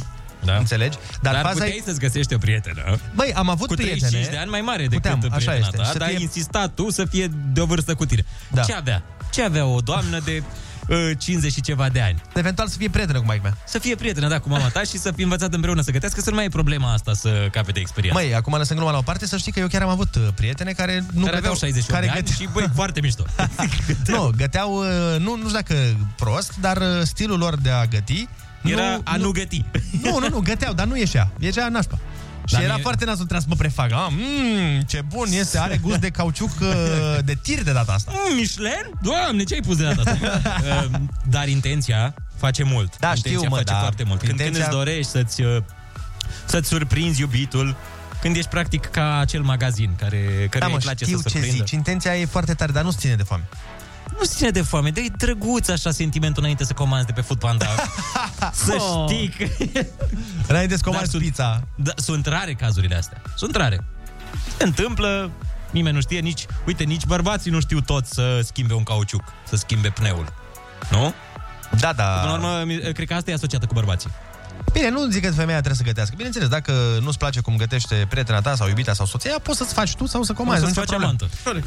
Da. Înțelegi? Dar, faza puteai e- să-ți găsești o prietenă. Băi, am avut cu prietene- 35 de ani mai mare decât Puteam, așa prietena este. ta, Să dar fie- ai insistat tu să fie de o vârstă cu tine. Da. Ce avea? Ce avea o doamnă de uh, 50 și ceva de ani? Eventual să fie prietenă cu maica mea. Să fie prietenă, da, cu mama ta și să fie învățat împreună să gătească, să nu mai e problema asta să capete experiență. Măi, acum lăsând gluma la o parte, să știi că eu chiar am avut uh, prietene care nu care aveau găteau, 68 care de ani găteau- și, băi, foarte mișto. Nu, găteau, uh, nu, nu știu dacă prost, dar uh, stilul lor de a găti... Era a nu găti. Nu, nu, nu, găteau, dar nu ieșea. Ieșea nașpa. Și Dar era mie- foarte nasul, trebuia să mă prefac. Ah, mm, ce bun este, are gust de cauciuc uh, de tir de data asta. Mm, Michelin? Doamne, ce ai pus de data asta? Uh, Dar intenția face mult. Da, intenția știu, mă, face da. foarte mult. Când, Intenția- când îți dorești să-ți, uh, să-ți surprinzi iubitul, când ești practic ca acel magazin care, care Da, îi mă, place știu să ce surprindă. zici, intenția e foarte tare, dar nu-ți ține de foame. Nu ține de foame, dă drăguț așa sentimentul înainte să comanzi de pe Foodpanda. să Oh. știi că... Înainte să Dar comanzi sunt- pizza. Da, sunt rare cazurile astea. Sunt rare. Se întâmplă, nimeni nu știe, nici, uite, nici bărbații nu știu tot să schimbe un cauciuc, să schimbe pneul. Nu? Da, da. Până la urmă, mi- cred că asta e asociată cu bărbații. Bine, nu zic că femeia trebuie să gătească. Bineînțeles, dacă nu-ți place cum gătește prietena ta sau iubita sau soția, poți să-ți faci tu sau să comanzi. Poți nu să-ți nicio faci problemă.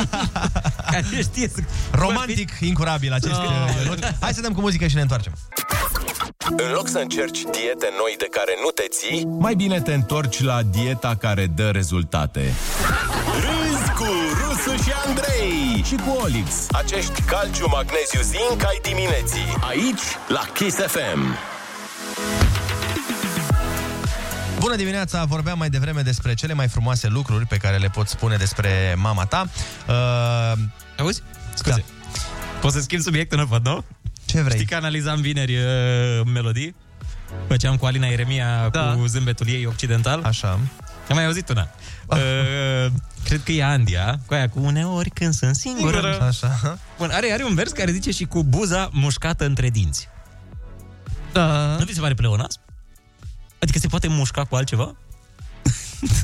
amantă. Care știe să... Romantic, incurabil acest Ah. uh, Ionuț. Hai să dăm cu muzică și ne întoarcem. În loc să încerci diete noi de care nu te ții, Mai bine te întorci la dieta care dă rezultate. râzi cu Rusu și Andrei Și cu Olix. Acești calciu, magneziu, zinc ai dimineții Aici, la Kiss FM Bună dimineața! Vorbeam mai devreme despre cele mai frumoase lucruri pe care le poți spune despre mama ta. Uh, Auzi? Scuze. Poți să schimb subiectul, nu văd, nu? Ce vrei? Știi că analizam vineri uh, melodii? Făceam cu Alina Ieremia da. cu zâmbetul ei occidental. Așa. Am mai auzit una. Uh, cred că e Andia, cu aia cu uneori când sunt singură. Singură. Așa. Bun, are, are un vers care zice și cu buza mușcată între dinți. Da. Nu vi se pare pleonas? Adică se poate mușca cu altceva?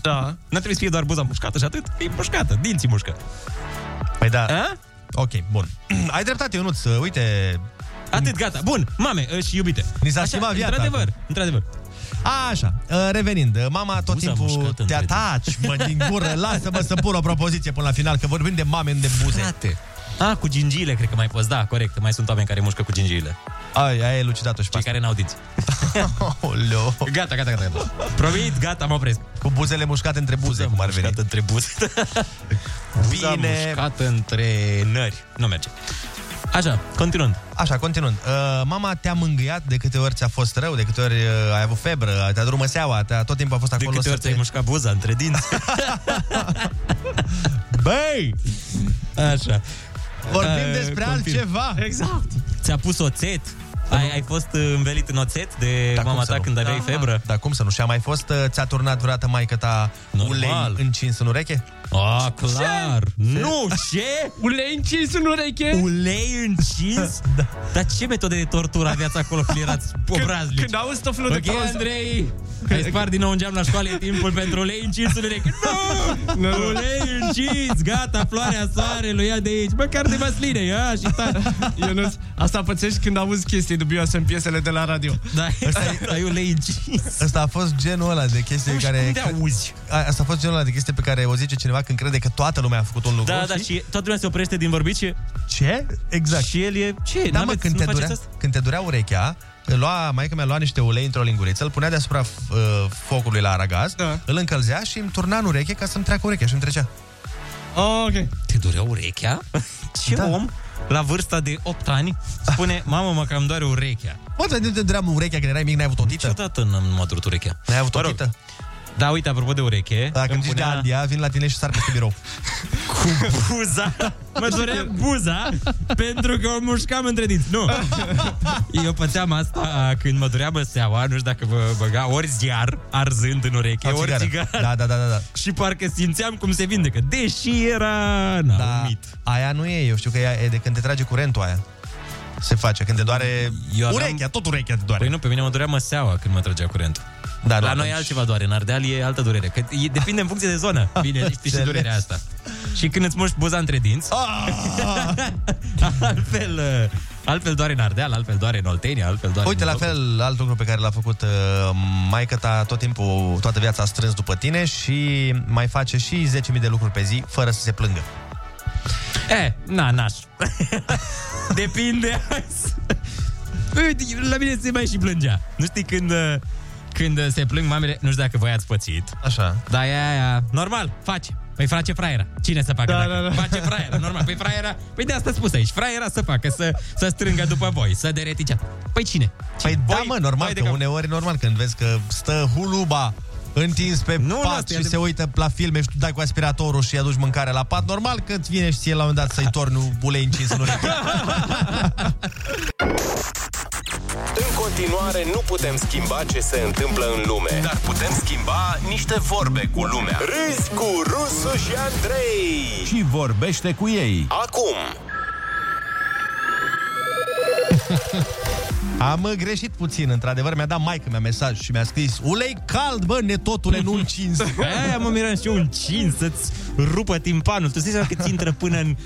Da. Nu trebuie să fie doar buza mușcată și atât. E mușcată, dinții mușcă. Păi da. A? Ok, bun. Ai dreptate, Ionuț. Uite... Atât, gata. Bun, mame uh, și iubite. Ni s-a Așa, schimbat viața. Într-adevăr, într-adevăr. Așa, uh, revenind, uh, mama tot Buza timpul mușcată te între ataci, mă, din gură, lasă-mă să pun o propoziție până la final, că vorbim de mame, nu de buze. Frate. A, cu gingiile, cred că mai poți. Da, corect. Mai sunt oameni care mușcă cu gingiile. Ai, ai elucidat-o și pe Cei care n-au dinți. Oleo. Gata, gata, gata. gata. Promit, gata, mă opresc. Cu buzele mușcate între buze, cum ar veni. Mușcată între buze. Buza Bine. mușcată între nări. Nu merge. Așa, continuând. Așa, continuând. Uh, mama te-a mângâiat de câte ori ți-a fost rău, de câte ori uh, ai avut febră, te-a drumăseaua, te-a, tot timpul a fost De acolo câte ori să ți-ai mușcat buza între dinți? Băi! Așa. Vorbim Uh, despre confirm. altceva. Exact. Ți-a pus oțet? Ai, ai fost uh, învelit în oțet de Da, cum mama să ta nu? când aveai Da. febră? Da, cum să nu? Și a mai fost, uh, ți-a turnat vreodată maică ta Normal. ulei încins în ureche? Ah, clar. Nu, ce? Ulei încins în ureche? Ulei încins? da. Dar ce metode de tortură aveați acolo când erați obraznici? Când auzi tot felul de Ok, prost- Andrei, ai spart din nou un geam la școală, e timpul pentru ulei încins în ureche. Nu! Nu, nu. Ulei încins, gata, floarea soarelui, ia de aici. Măcar de măsline, ia și taci. Ionuț, asta pățești când auzi chestii dubioase în piesele de la radio. Da, exact, ai ulei încins. Ăsta a fost genul ăla de chestii Nu, și care... cum de auzi? a- asta a fost genul ăla de chestie pe care o zice cineva când crede că toată lumea a făcut un lucru. Da, da, și toată lumea se oprește din vorbit și... Ce? Exact. Și el e... Ce? Da, mă, N-aveți- când nu te, faceți durea, asta? când te durea urechea, lua, maica mea lua niște ulei într-o linguriță, îl punea deasupra uh, focului la aragaz, da. îl încălzea și îmi turna în ureche ca să-mi treacă urechea și îmi trecea. Oh, ok. Te durea urechea? Ce da. om la vârsta de 8 ani spune, mamă, mă cam doare urechea. Bă, de te durea urechea când erai mic, n-ai avut o tită? Niciodată n-am m-a durut urechea. N-ai avut o Mă rog. tită? Da, uite, apropo de ureche, Dacă îmi zici de Andia, vin la tine și sar peste birou. cu buza, mă durea buza pentru că o mușcam între dinți. Nu. Eu pățeam asta când mă durea măseaua, nu știu dacă vă băga, ori ziar arzând în ureche, O ori țigară. țigară. Da, da, da, da, da. Și parcă simțeam cum se vindecă, deși era... Na, Da, un mit. aia nu e, eu știu că e, e de când te trage curentul aia. Se face, când te doare Eu aveam- urechea, tot urechea te doare. Păi nu, pe mine mă durea măseaua când mă tragea curentul. Da, La da, noi atunci- altceva doare, în Ardeal e altă durere. Că e, depinde în funcție de zonă. Bine, știi și Înțeles. durerea asta. Și când îți muști buza între dinți, altfel, uh, altfel doare în Ardeal, altfel doare în Oltenia, altfel doare Uite, în la fel, alt lucru pe care l-a făcut uh, maică ta tot timpul, toată viața a strâns după tine și mai face și 10.000 de lucruri pe zi, fără să se plângă. E, na, naș. Depinde. Uite, La mine se mai și plângea. Nu știi când, uh, când se plâng mamele, nu știu dacă voi ați pățit. Așa. Da, aia, aia, normal, face. Păi face fraiera. Cine să facă Da, dacă? da, da. Face fraiera, normal. Păi fraiera, păi de asta spus aici. Fraiera să facă, să, să strângă după voi, să deretice. Păi cine? Păi da, Voi- mă, normal, voi de că cap. uneori normal când vezi că stă huluba întins pe Nu, nu, pat asta e și se adevărat. uită la filme și tu dai cu aspiratorul și îi aduci mâncare la pat, normal că îți vine și ție la un moment dat să-i torni ulei încins în ureche. În continuare, nu putem schimba ce se întâmplă în lume, dar putem schimba niște vorbe cu lumea. Râzi cu Rusu și Andrei. Și vorbește cu ei. Acum, Am uh, greșit puțin, într-adevăr, mi-a dat maică mea mesaj și mi-a scris Ulei cald, bă, netotule, nu încins. Aia mă miram și eu un cin să-ți rupă timpanul. Tu știi că ți intră până în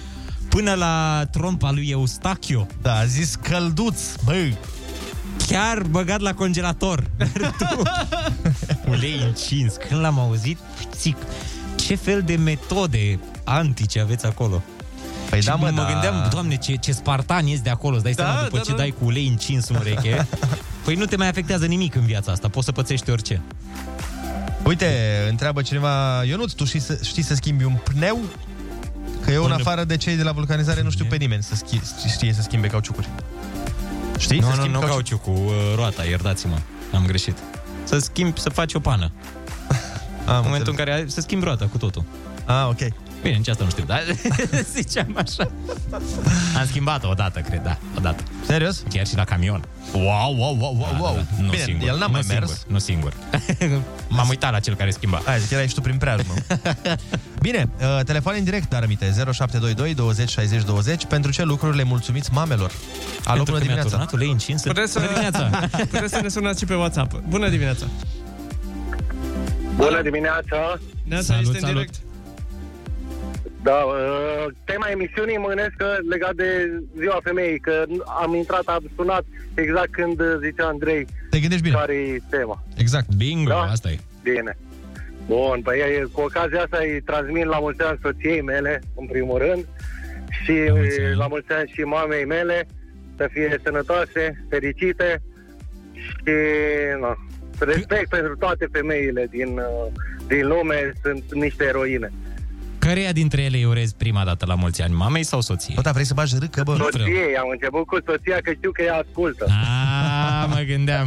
până la trompa lui Eustachio. Da, a zis călduț, bă. Chiar băgat la congelator. Tu, Ulei încins. Când l-am auzit, zic, ce fel de metode antice aveți acolo? Păi și da, mă, mă da. gândeam, doamne, ce, ce spartan ești de acolo, îți dai Da, seama după da, ce da. dai cu ulei încins în ureche. Păi nu te mai afectează nimic în viața asta, poți să pățești orice. Uite, întreabă cineva, Ionuț, tu știi să, știi să schimbi un pneu? Că eu, în Un- afară de cei de la vulcanizare, nu știu pe nimeni să schi- știe să schimbe cauciucuri. Știi? Nu, să nu, schimbi nu cauciuc- cauciu cu uh, roata, iertați-mă, am greșit. Să schimbi, să faci o pană. Am în momentul în care ai, să schimbi roata cu totul. Ah, ok. Bine, nici asta nu știu, dar ziceam așa. Am schimbat-o odată, cred, da, odată. Serios? Chiar și la camion. Wow, wow, wow, wow, wow. Da, da, nu Bine, singur, el n-a nu mai singur, mers. Nu singur. M-am uitat la cel care schimba. Hai, zic, erai și tu prin preajmă. Bine, uh, telefon în direct, dar amite 0722 20 60 20 Pentru ce lucruri le mulțumiți mamelor? Alo, Pentru bună că mi-a dimineața turnat ulei încins. Puteți să, Bună dimineața. puteți să ne sunați și pe WhatsApp. Bună dimineața! Bună dimineața! Neața Salut, este în salut. direct. Da, uh, tema emisiunii mănesc că legat de ziua femeii, că am intrat, am sunat exact când uh, zicea Andrei Te gândești bine. care e tema. Exact. Bingo, Da? asta e. Bine. Bun, păi e- cu ocazia asta îi transmit la mulți ani soției mele, în primul rând, și La mulți ani. la mulți ani și mamei mele, să fie sănătoase, fericite și na, respect pentru toate femeile din, uh, din lume, sunt niște eroine. Căreia dintre ele îi urezi prima dată la mulți ani, mamei sau soției? Bă, da, vrei să bagi râcă, bă? Nu vreau. Soției, am început cu soția că știu că ea ascultă. A, mă gândeam.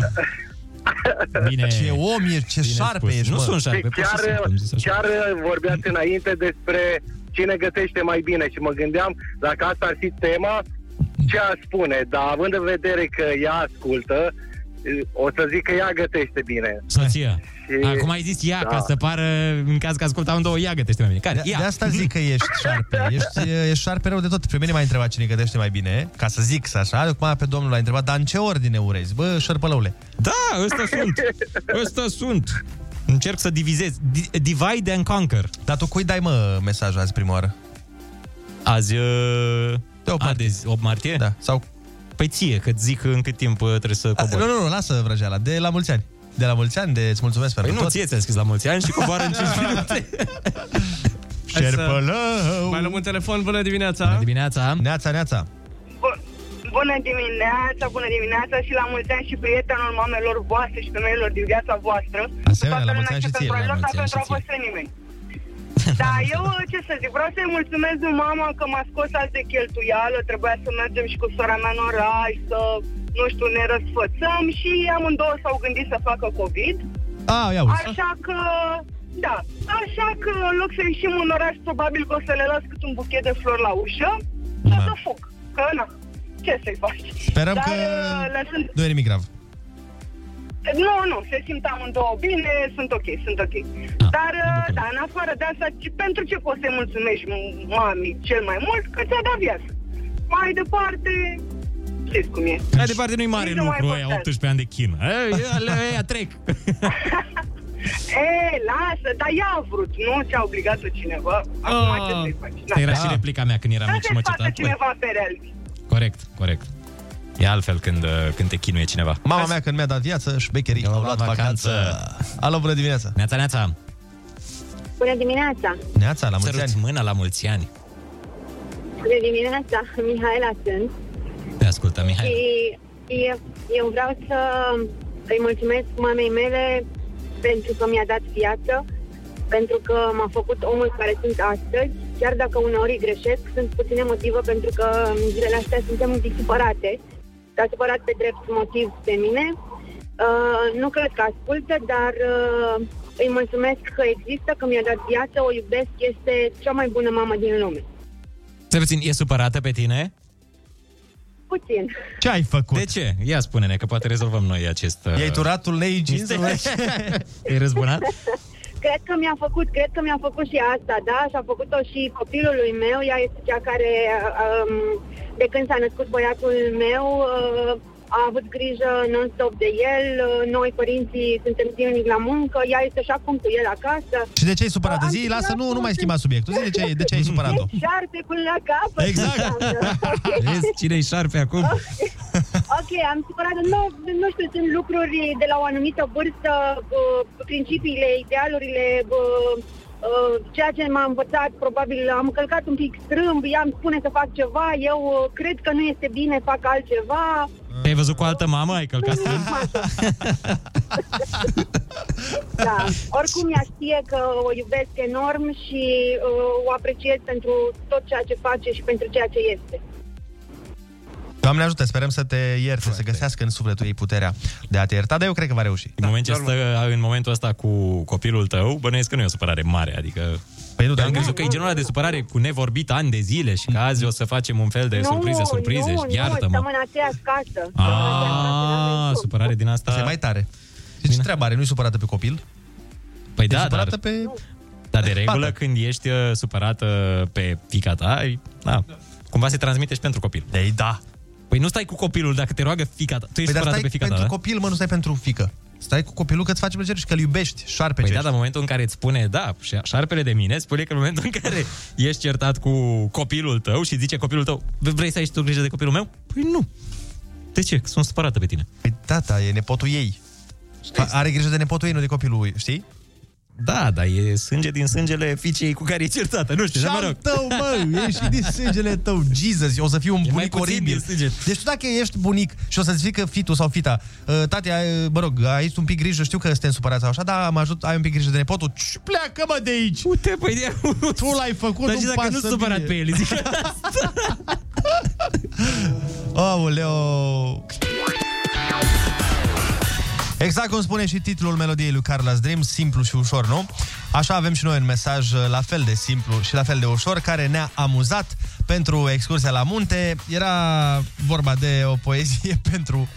Bine. Ce om ești, ce Bine șarpe spus. ești, Nu mă. sunt Și șarpe, pur și chiar, simplu am zis așa. chiar vorbeați înainte despre cine gătește mai bine și mă gândeam dacă asta ar fi tema, ce ar spune, dar având în vedere că ea ascultă, o să zic că ea gătește bine. Soția. Și- Acum ai zis ea, Da. ca să pară, în caz că ascultă amândouă, ea gătește mai bine. Care? De, Ea. de asta zic că ești șarpe. Ești, ești șarpe rău de tot. Pe mine m-a întrebat cine gătește mai bine, ca să zic să așa. Acum pe domnul l-a întrebat, dar în ce ordine urezi? Bă, șărpălăule. Da, ăsta sunt. Ăsta sunt. Încerc să divizez. Di- divide and conquer. Dar tu cui dai, mă, mesaj azi prima oară? Azi... Uh... De 8 A, martie. de zi- 8 martie? Da. Sau... Păi ție, că zic în cât timp uh, trebuie să A, cobor. nu, nu, nu, lasă vrăjeala. De la mulți ani. De la mulți ani, de îți mulțumesc pentru Păi nu, tot. ție ți-am scris la mulți ani și coboară în 5 minute. Hai să- Șerpălău! Mai luăm un telefon, bună dimineața! Bună dimineața! Neața, neața! Bună dimineața, bună dimineața și la mulți ani și prietenul mamelor voastre și femeilor din viața voastră. Asemenea, la mulți ani și ție. Pentru La alor, mulți dar ani pentru și a fost ție. Nimeni. Da, eu ce să zic, vreau să-i mulțumesc lui mama că m-a scos alte cheltuială, trebuia să mergem și cu sora mea în oraș, să, nu știu, ne răsfățăm și amândouă s-au gândit să facă COVID. Ah, ia uzi. Așa că, da, așa că în loc să ieșim în oraș, probabil că o să le las cât un buchet de flori la ușă și o să fug. Că, na, ce să-i faci? Sperăm Dar, că uh, lăsând... nu e nimic grav. Nu, nu, se simt amândouă bine, sunt ok, sunt ok. Dar, uh, da, în afară de asta, ce- pentru ce poți să-i mulțumești mami cel mai mult? Că ți-a dat viață. Mai departe, știți cum e. Mai departe nu-i mare Nici nu mai lucru ăia, contează. 18 ani de chină. Ei, alea, ăia trec. E, lasă, dar ea a vrut, nu ți-a obligat-o cineva. Acum ce să-i faci? Asta era și replica mea când eram Da mic și să mă facă cetam. cineva pe reality. Corect, corect. E altfel când, uh, când te chinuie cineva. Mama mea când mi-a dat viață, șmecherii au luat vacanță. Alo, bună dimineața! Neața, neața! Bună dimineața! Neața, la mulți Săruți ani! mâna la mulți ani. Bună dimineața! Mihaela sunt. Te ascultă, Mihai. Și eu, eu vreau să îi mulțumesc mamei mele pentru că mi-a dat viață, pentru că m-a făcut omul care sunt astăzi. Chiar dacă uneori greșesc, sunt puține motive pentru că în zilele astea suntem un pic supărate. S-a supărat pe drept motiv pe mine. Uh, nu cred că ascultă, dar uh, îi mulțumesc că există, că mi-a dat viață, o iubesc, este cea mai bună mamă din lume. Să puțin, e supărată pe tine? Puțin. Ce ai făcut? De ce? Ia spune-ne, că poate rezolvăm noi acest... uh, I-ai turatul lei jeansului? E răzbunat? Cred că mi-a făcut, cred că mi-a făcut și asta, da, și a făcut-o și copilului meu, ea este cea care, um, de când s-a născut băiatul meu, uh, a avut grijă non-stop de el, uh, noi părinții suntem zilnic la muncă, ea este și acum cu el acasă. Și de ce ai supărat? Zi, lasă, nu, nu mai schimba subiectul. Zi de ce, de ce ai supărat-o? E șarpe până la capăt. Exact. Vezi cine-i șarpe acum? Ok, am supărat. Nu, nu știu, sunt lucruri de la o anumită vârstă, uh, principiile, idealurile, uh, uh, ceea ce m-a învățat, probabil am călcat un pic strâmb, ea îmi spune să fac ceva, eu uh, cred că nu este bine, fac altceva. Te-ai văzut cu altă mamă? Ai călcat strâmb? Da. Oricum ea știe că o iubesc enorm și uh, o apreciez pentru tot ceea ce face și pentru ceea ce este. Doamne ajută, sperăm să te ierte, să găsească în sufletul ei puterea de a te ierta, dar eu cred că va reuși. În, moment ce stă, în momentul ăsta cu copilul tău, bănuiesc că nu e o supărare mare, adică... Păi nu, dar am crezut că e genul ăla de supărare cu nevorbit ani de zile și că azi o să facem un fel de surprize, surprize, nu, și nu, iartă-mă. stăm în aceeași casă. Ah, supărare din asta... Asta e mai tare. Și ce treabă are? Nu-i supărată pe copil? Păi E da, supărată dar, pe... dar de regulă când ești uh, supărată pe fica ta, ai- da, cumva se transmite și pentru copil. Ei, da. Păi nu stai cu copilul dacă te roagă fica ta. Tu ești Păi dar supărată stai pe fica ta, pentru da? copil, mă, nu stai pentru fică. Stai cu copilul că îți face plăcere și că îl iubești, șarpe Păi da, dar în momentul în care îți spune, da, și șarpele de mine, spune că în momentul în care ești certat cu copilul tău și zice copilul tău, vrei să ai și tu grijă de copilul meu? Păi nu. De ce? Că Sunt supărată pe tine. Păi tata, e nepotul ei. Fa- Are grijă de nepotul ei, nu de copilul ei, știi? Da, dar e sânge din sângele fiicei cu care e certată, nu știu, dar mă Și-al rog. tău, mă, e și din sângele tău. Jesus, o să fiu un E mai bunic puțin oribil. din sânge. Deci tu dacă ești bunic și o să-ți zică fitul sau fita, "Uh, tati, ai, mă rog, ai un pic grijă, știu că suntem supărați sau așa, dar mă ajut, ai un pic grijă de nepotul, "Ci, pleacă mă de aici. Uite, păi de Tu l-ai făcut, Dar și nu dacă nu pasă supărat mie. pe el, zic Aoleo! Exact cum spune și titlul melodiei lui Carla's Dream, simplu și ușor, nu? Așa avem și noi un mesaj uh, la fel de simplu și la fel de ușor, care ne-a amuzat pentru excursia la munte. Era vorba de o poezie pentru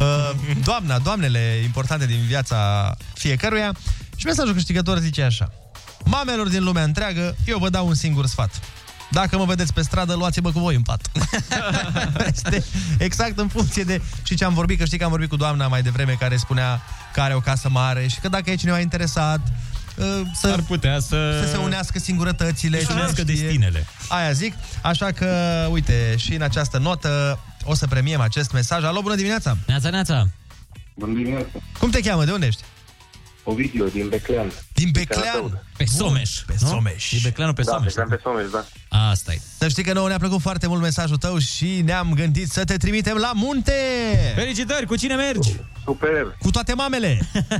uh, doamna, doamnele importante din viața fiecăruia. Și mesajul câștigător zice așa. Mamelor din lumea întreagă, eu vă dau un singur sfat. Dacă mă vedeți pe stradă, luați-mă cu voi în pat. este exact în funcție de și ce am vorbit, că știi că am vorbit cu doamna mai devreme care spunea că are o casă mare și că dacă e cineva interesat, uh, să, Ar putea să... să se unească singurătățile. Să cine unească știe. destinele. Aia zic. Așa că, uite, și în această notă o să premiem acest mesaj. Alo, bună dimineața! Neața, neața! Bună dimineața. Cum te cheamă? De unde ești? Ovidiu, din Beclean. Din Beclean? Pe Someș, Pe nu? Someș. E Becleanul pe da, Someș. Beclean pe Someș, da. Asta e. Să știi că nouă ne-a plăcut foarte mult mesajul tău și ne-am gândit să te trimitem la munte! Felicitări! Cu cine mergi? Super. Cu toate mamele!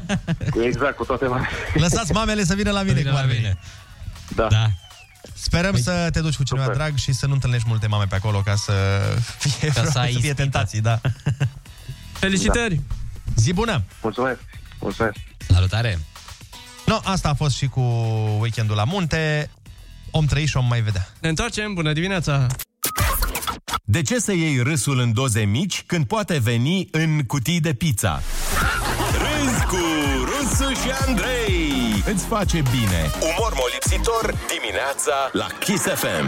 Exact, cu toate mari. Lăsați mamele să vină la mine, vină cum la ar veni. mine. Da. Da. Sperăm să te duci cu cineva Super. drag și să nu întâlnești multe mame pe acolo ca să fie, Ca să ai să fie ispită. tentații, da. Felicitări! Zi bună! Mulțumesc. Mulțumesc. Salutare! No, asta a fost și cu weekendul la munte. Om trăi și om mai vedea. Ne întoarcem, bună dimineața! De ce să iei râsul în doze mici când poate veni în cutii de pizza? Râzi cu Rusu și Andrei. Îți face bine. Umor molipsitor dimineața la Kiss FM.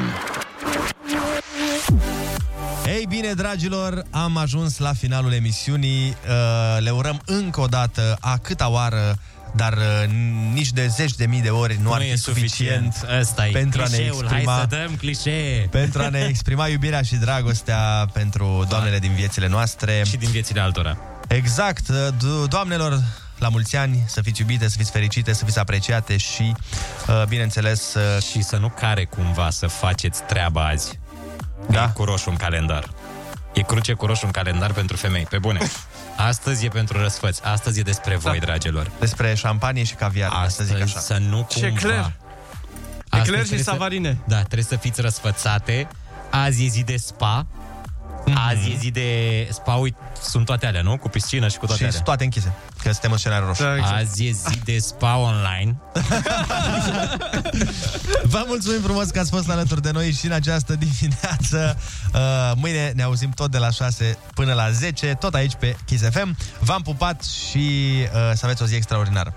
Ei bine, dragilor, am ajuns la finalul emisiunii. Uh, Le urăm încă o dată, a câta oară, dar uh, nici de zeci de mii de ori nu, ar Nu fi e suficient, suficient. Ăsta e pentru a ne clișeul. exprima Hai să dăm clișee. pentru a ne exprima iubirea și dragostea pentru doamnele din viețile noastre. Și din viețile altora. Exact, do- doamnelor, la mulți ani, să fiți iubite, să fiți fericite, să fiți apreciate și, uh, bineînțeles, uh, Și să nu care cumva să faceți treaba azi. Da. E cu roșu în calendar. E cruce cu roșu în calendar pentru femei, pe bune. Astăzi e pentru răsfăți. Astăzi e despre voi, Da. dragilor. despre șampanie și caviar, să Astăzi zic așa. să nu Și cumva... ecler. Astăzi Ecler și trebuie să- savarine. Da, trebuie să fiți răsfățate. Azi e zi de spa. Azi e zi de spa, uite, sunt toate alea, nu? Cu piscină și cu toate Și alea. toate închise, că suntem în scenariul roșu. Da, exact. Azi e zi de spa online. Vă mulțumim frumos că ați fost alături de noi și în această dimineață. Uh, Mâine ne auzim tot de la 6 până la 10, tot aici pe Kiss FM. V-am pupat și uh, să aveți o zi extraordinară.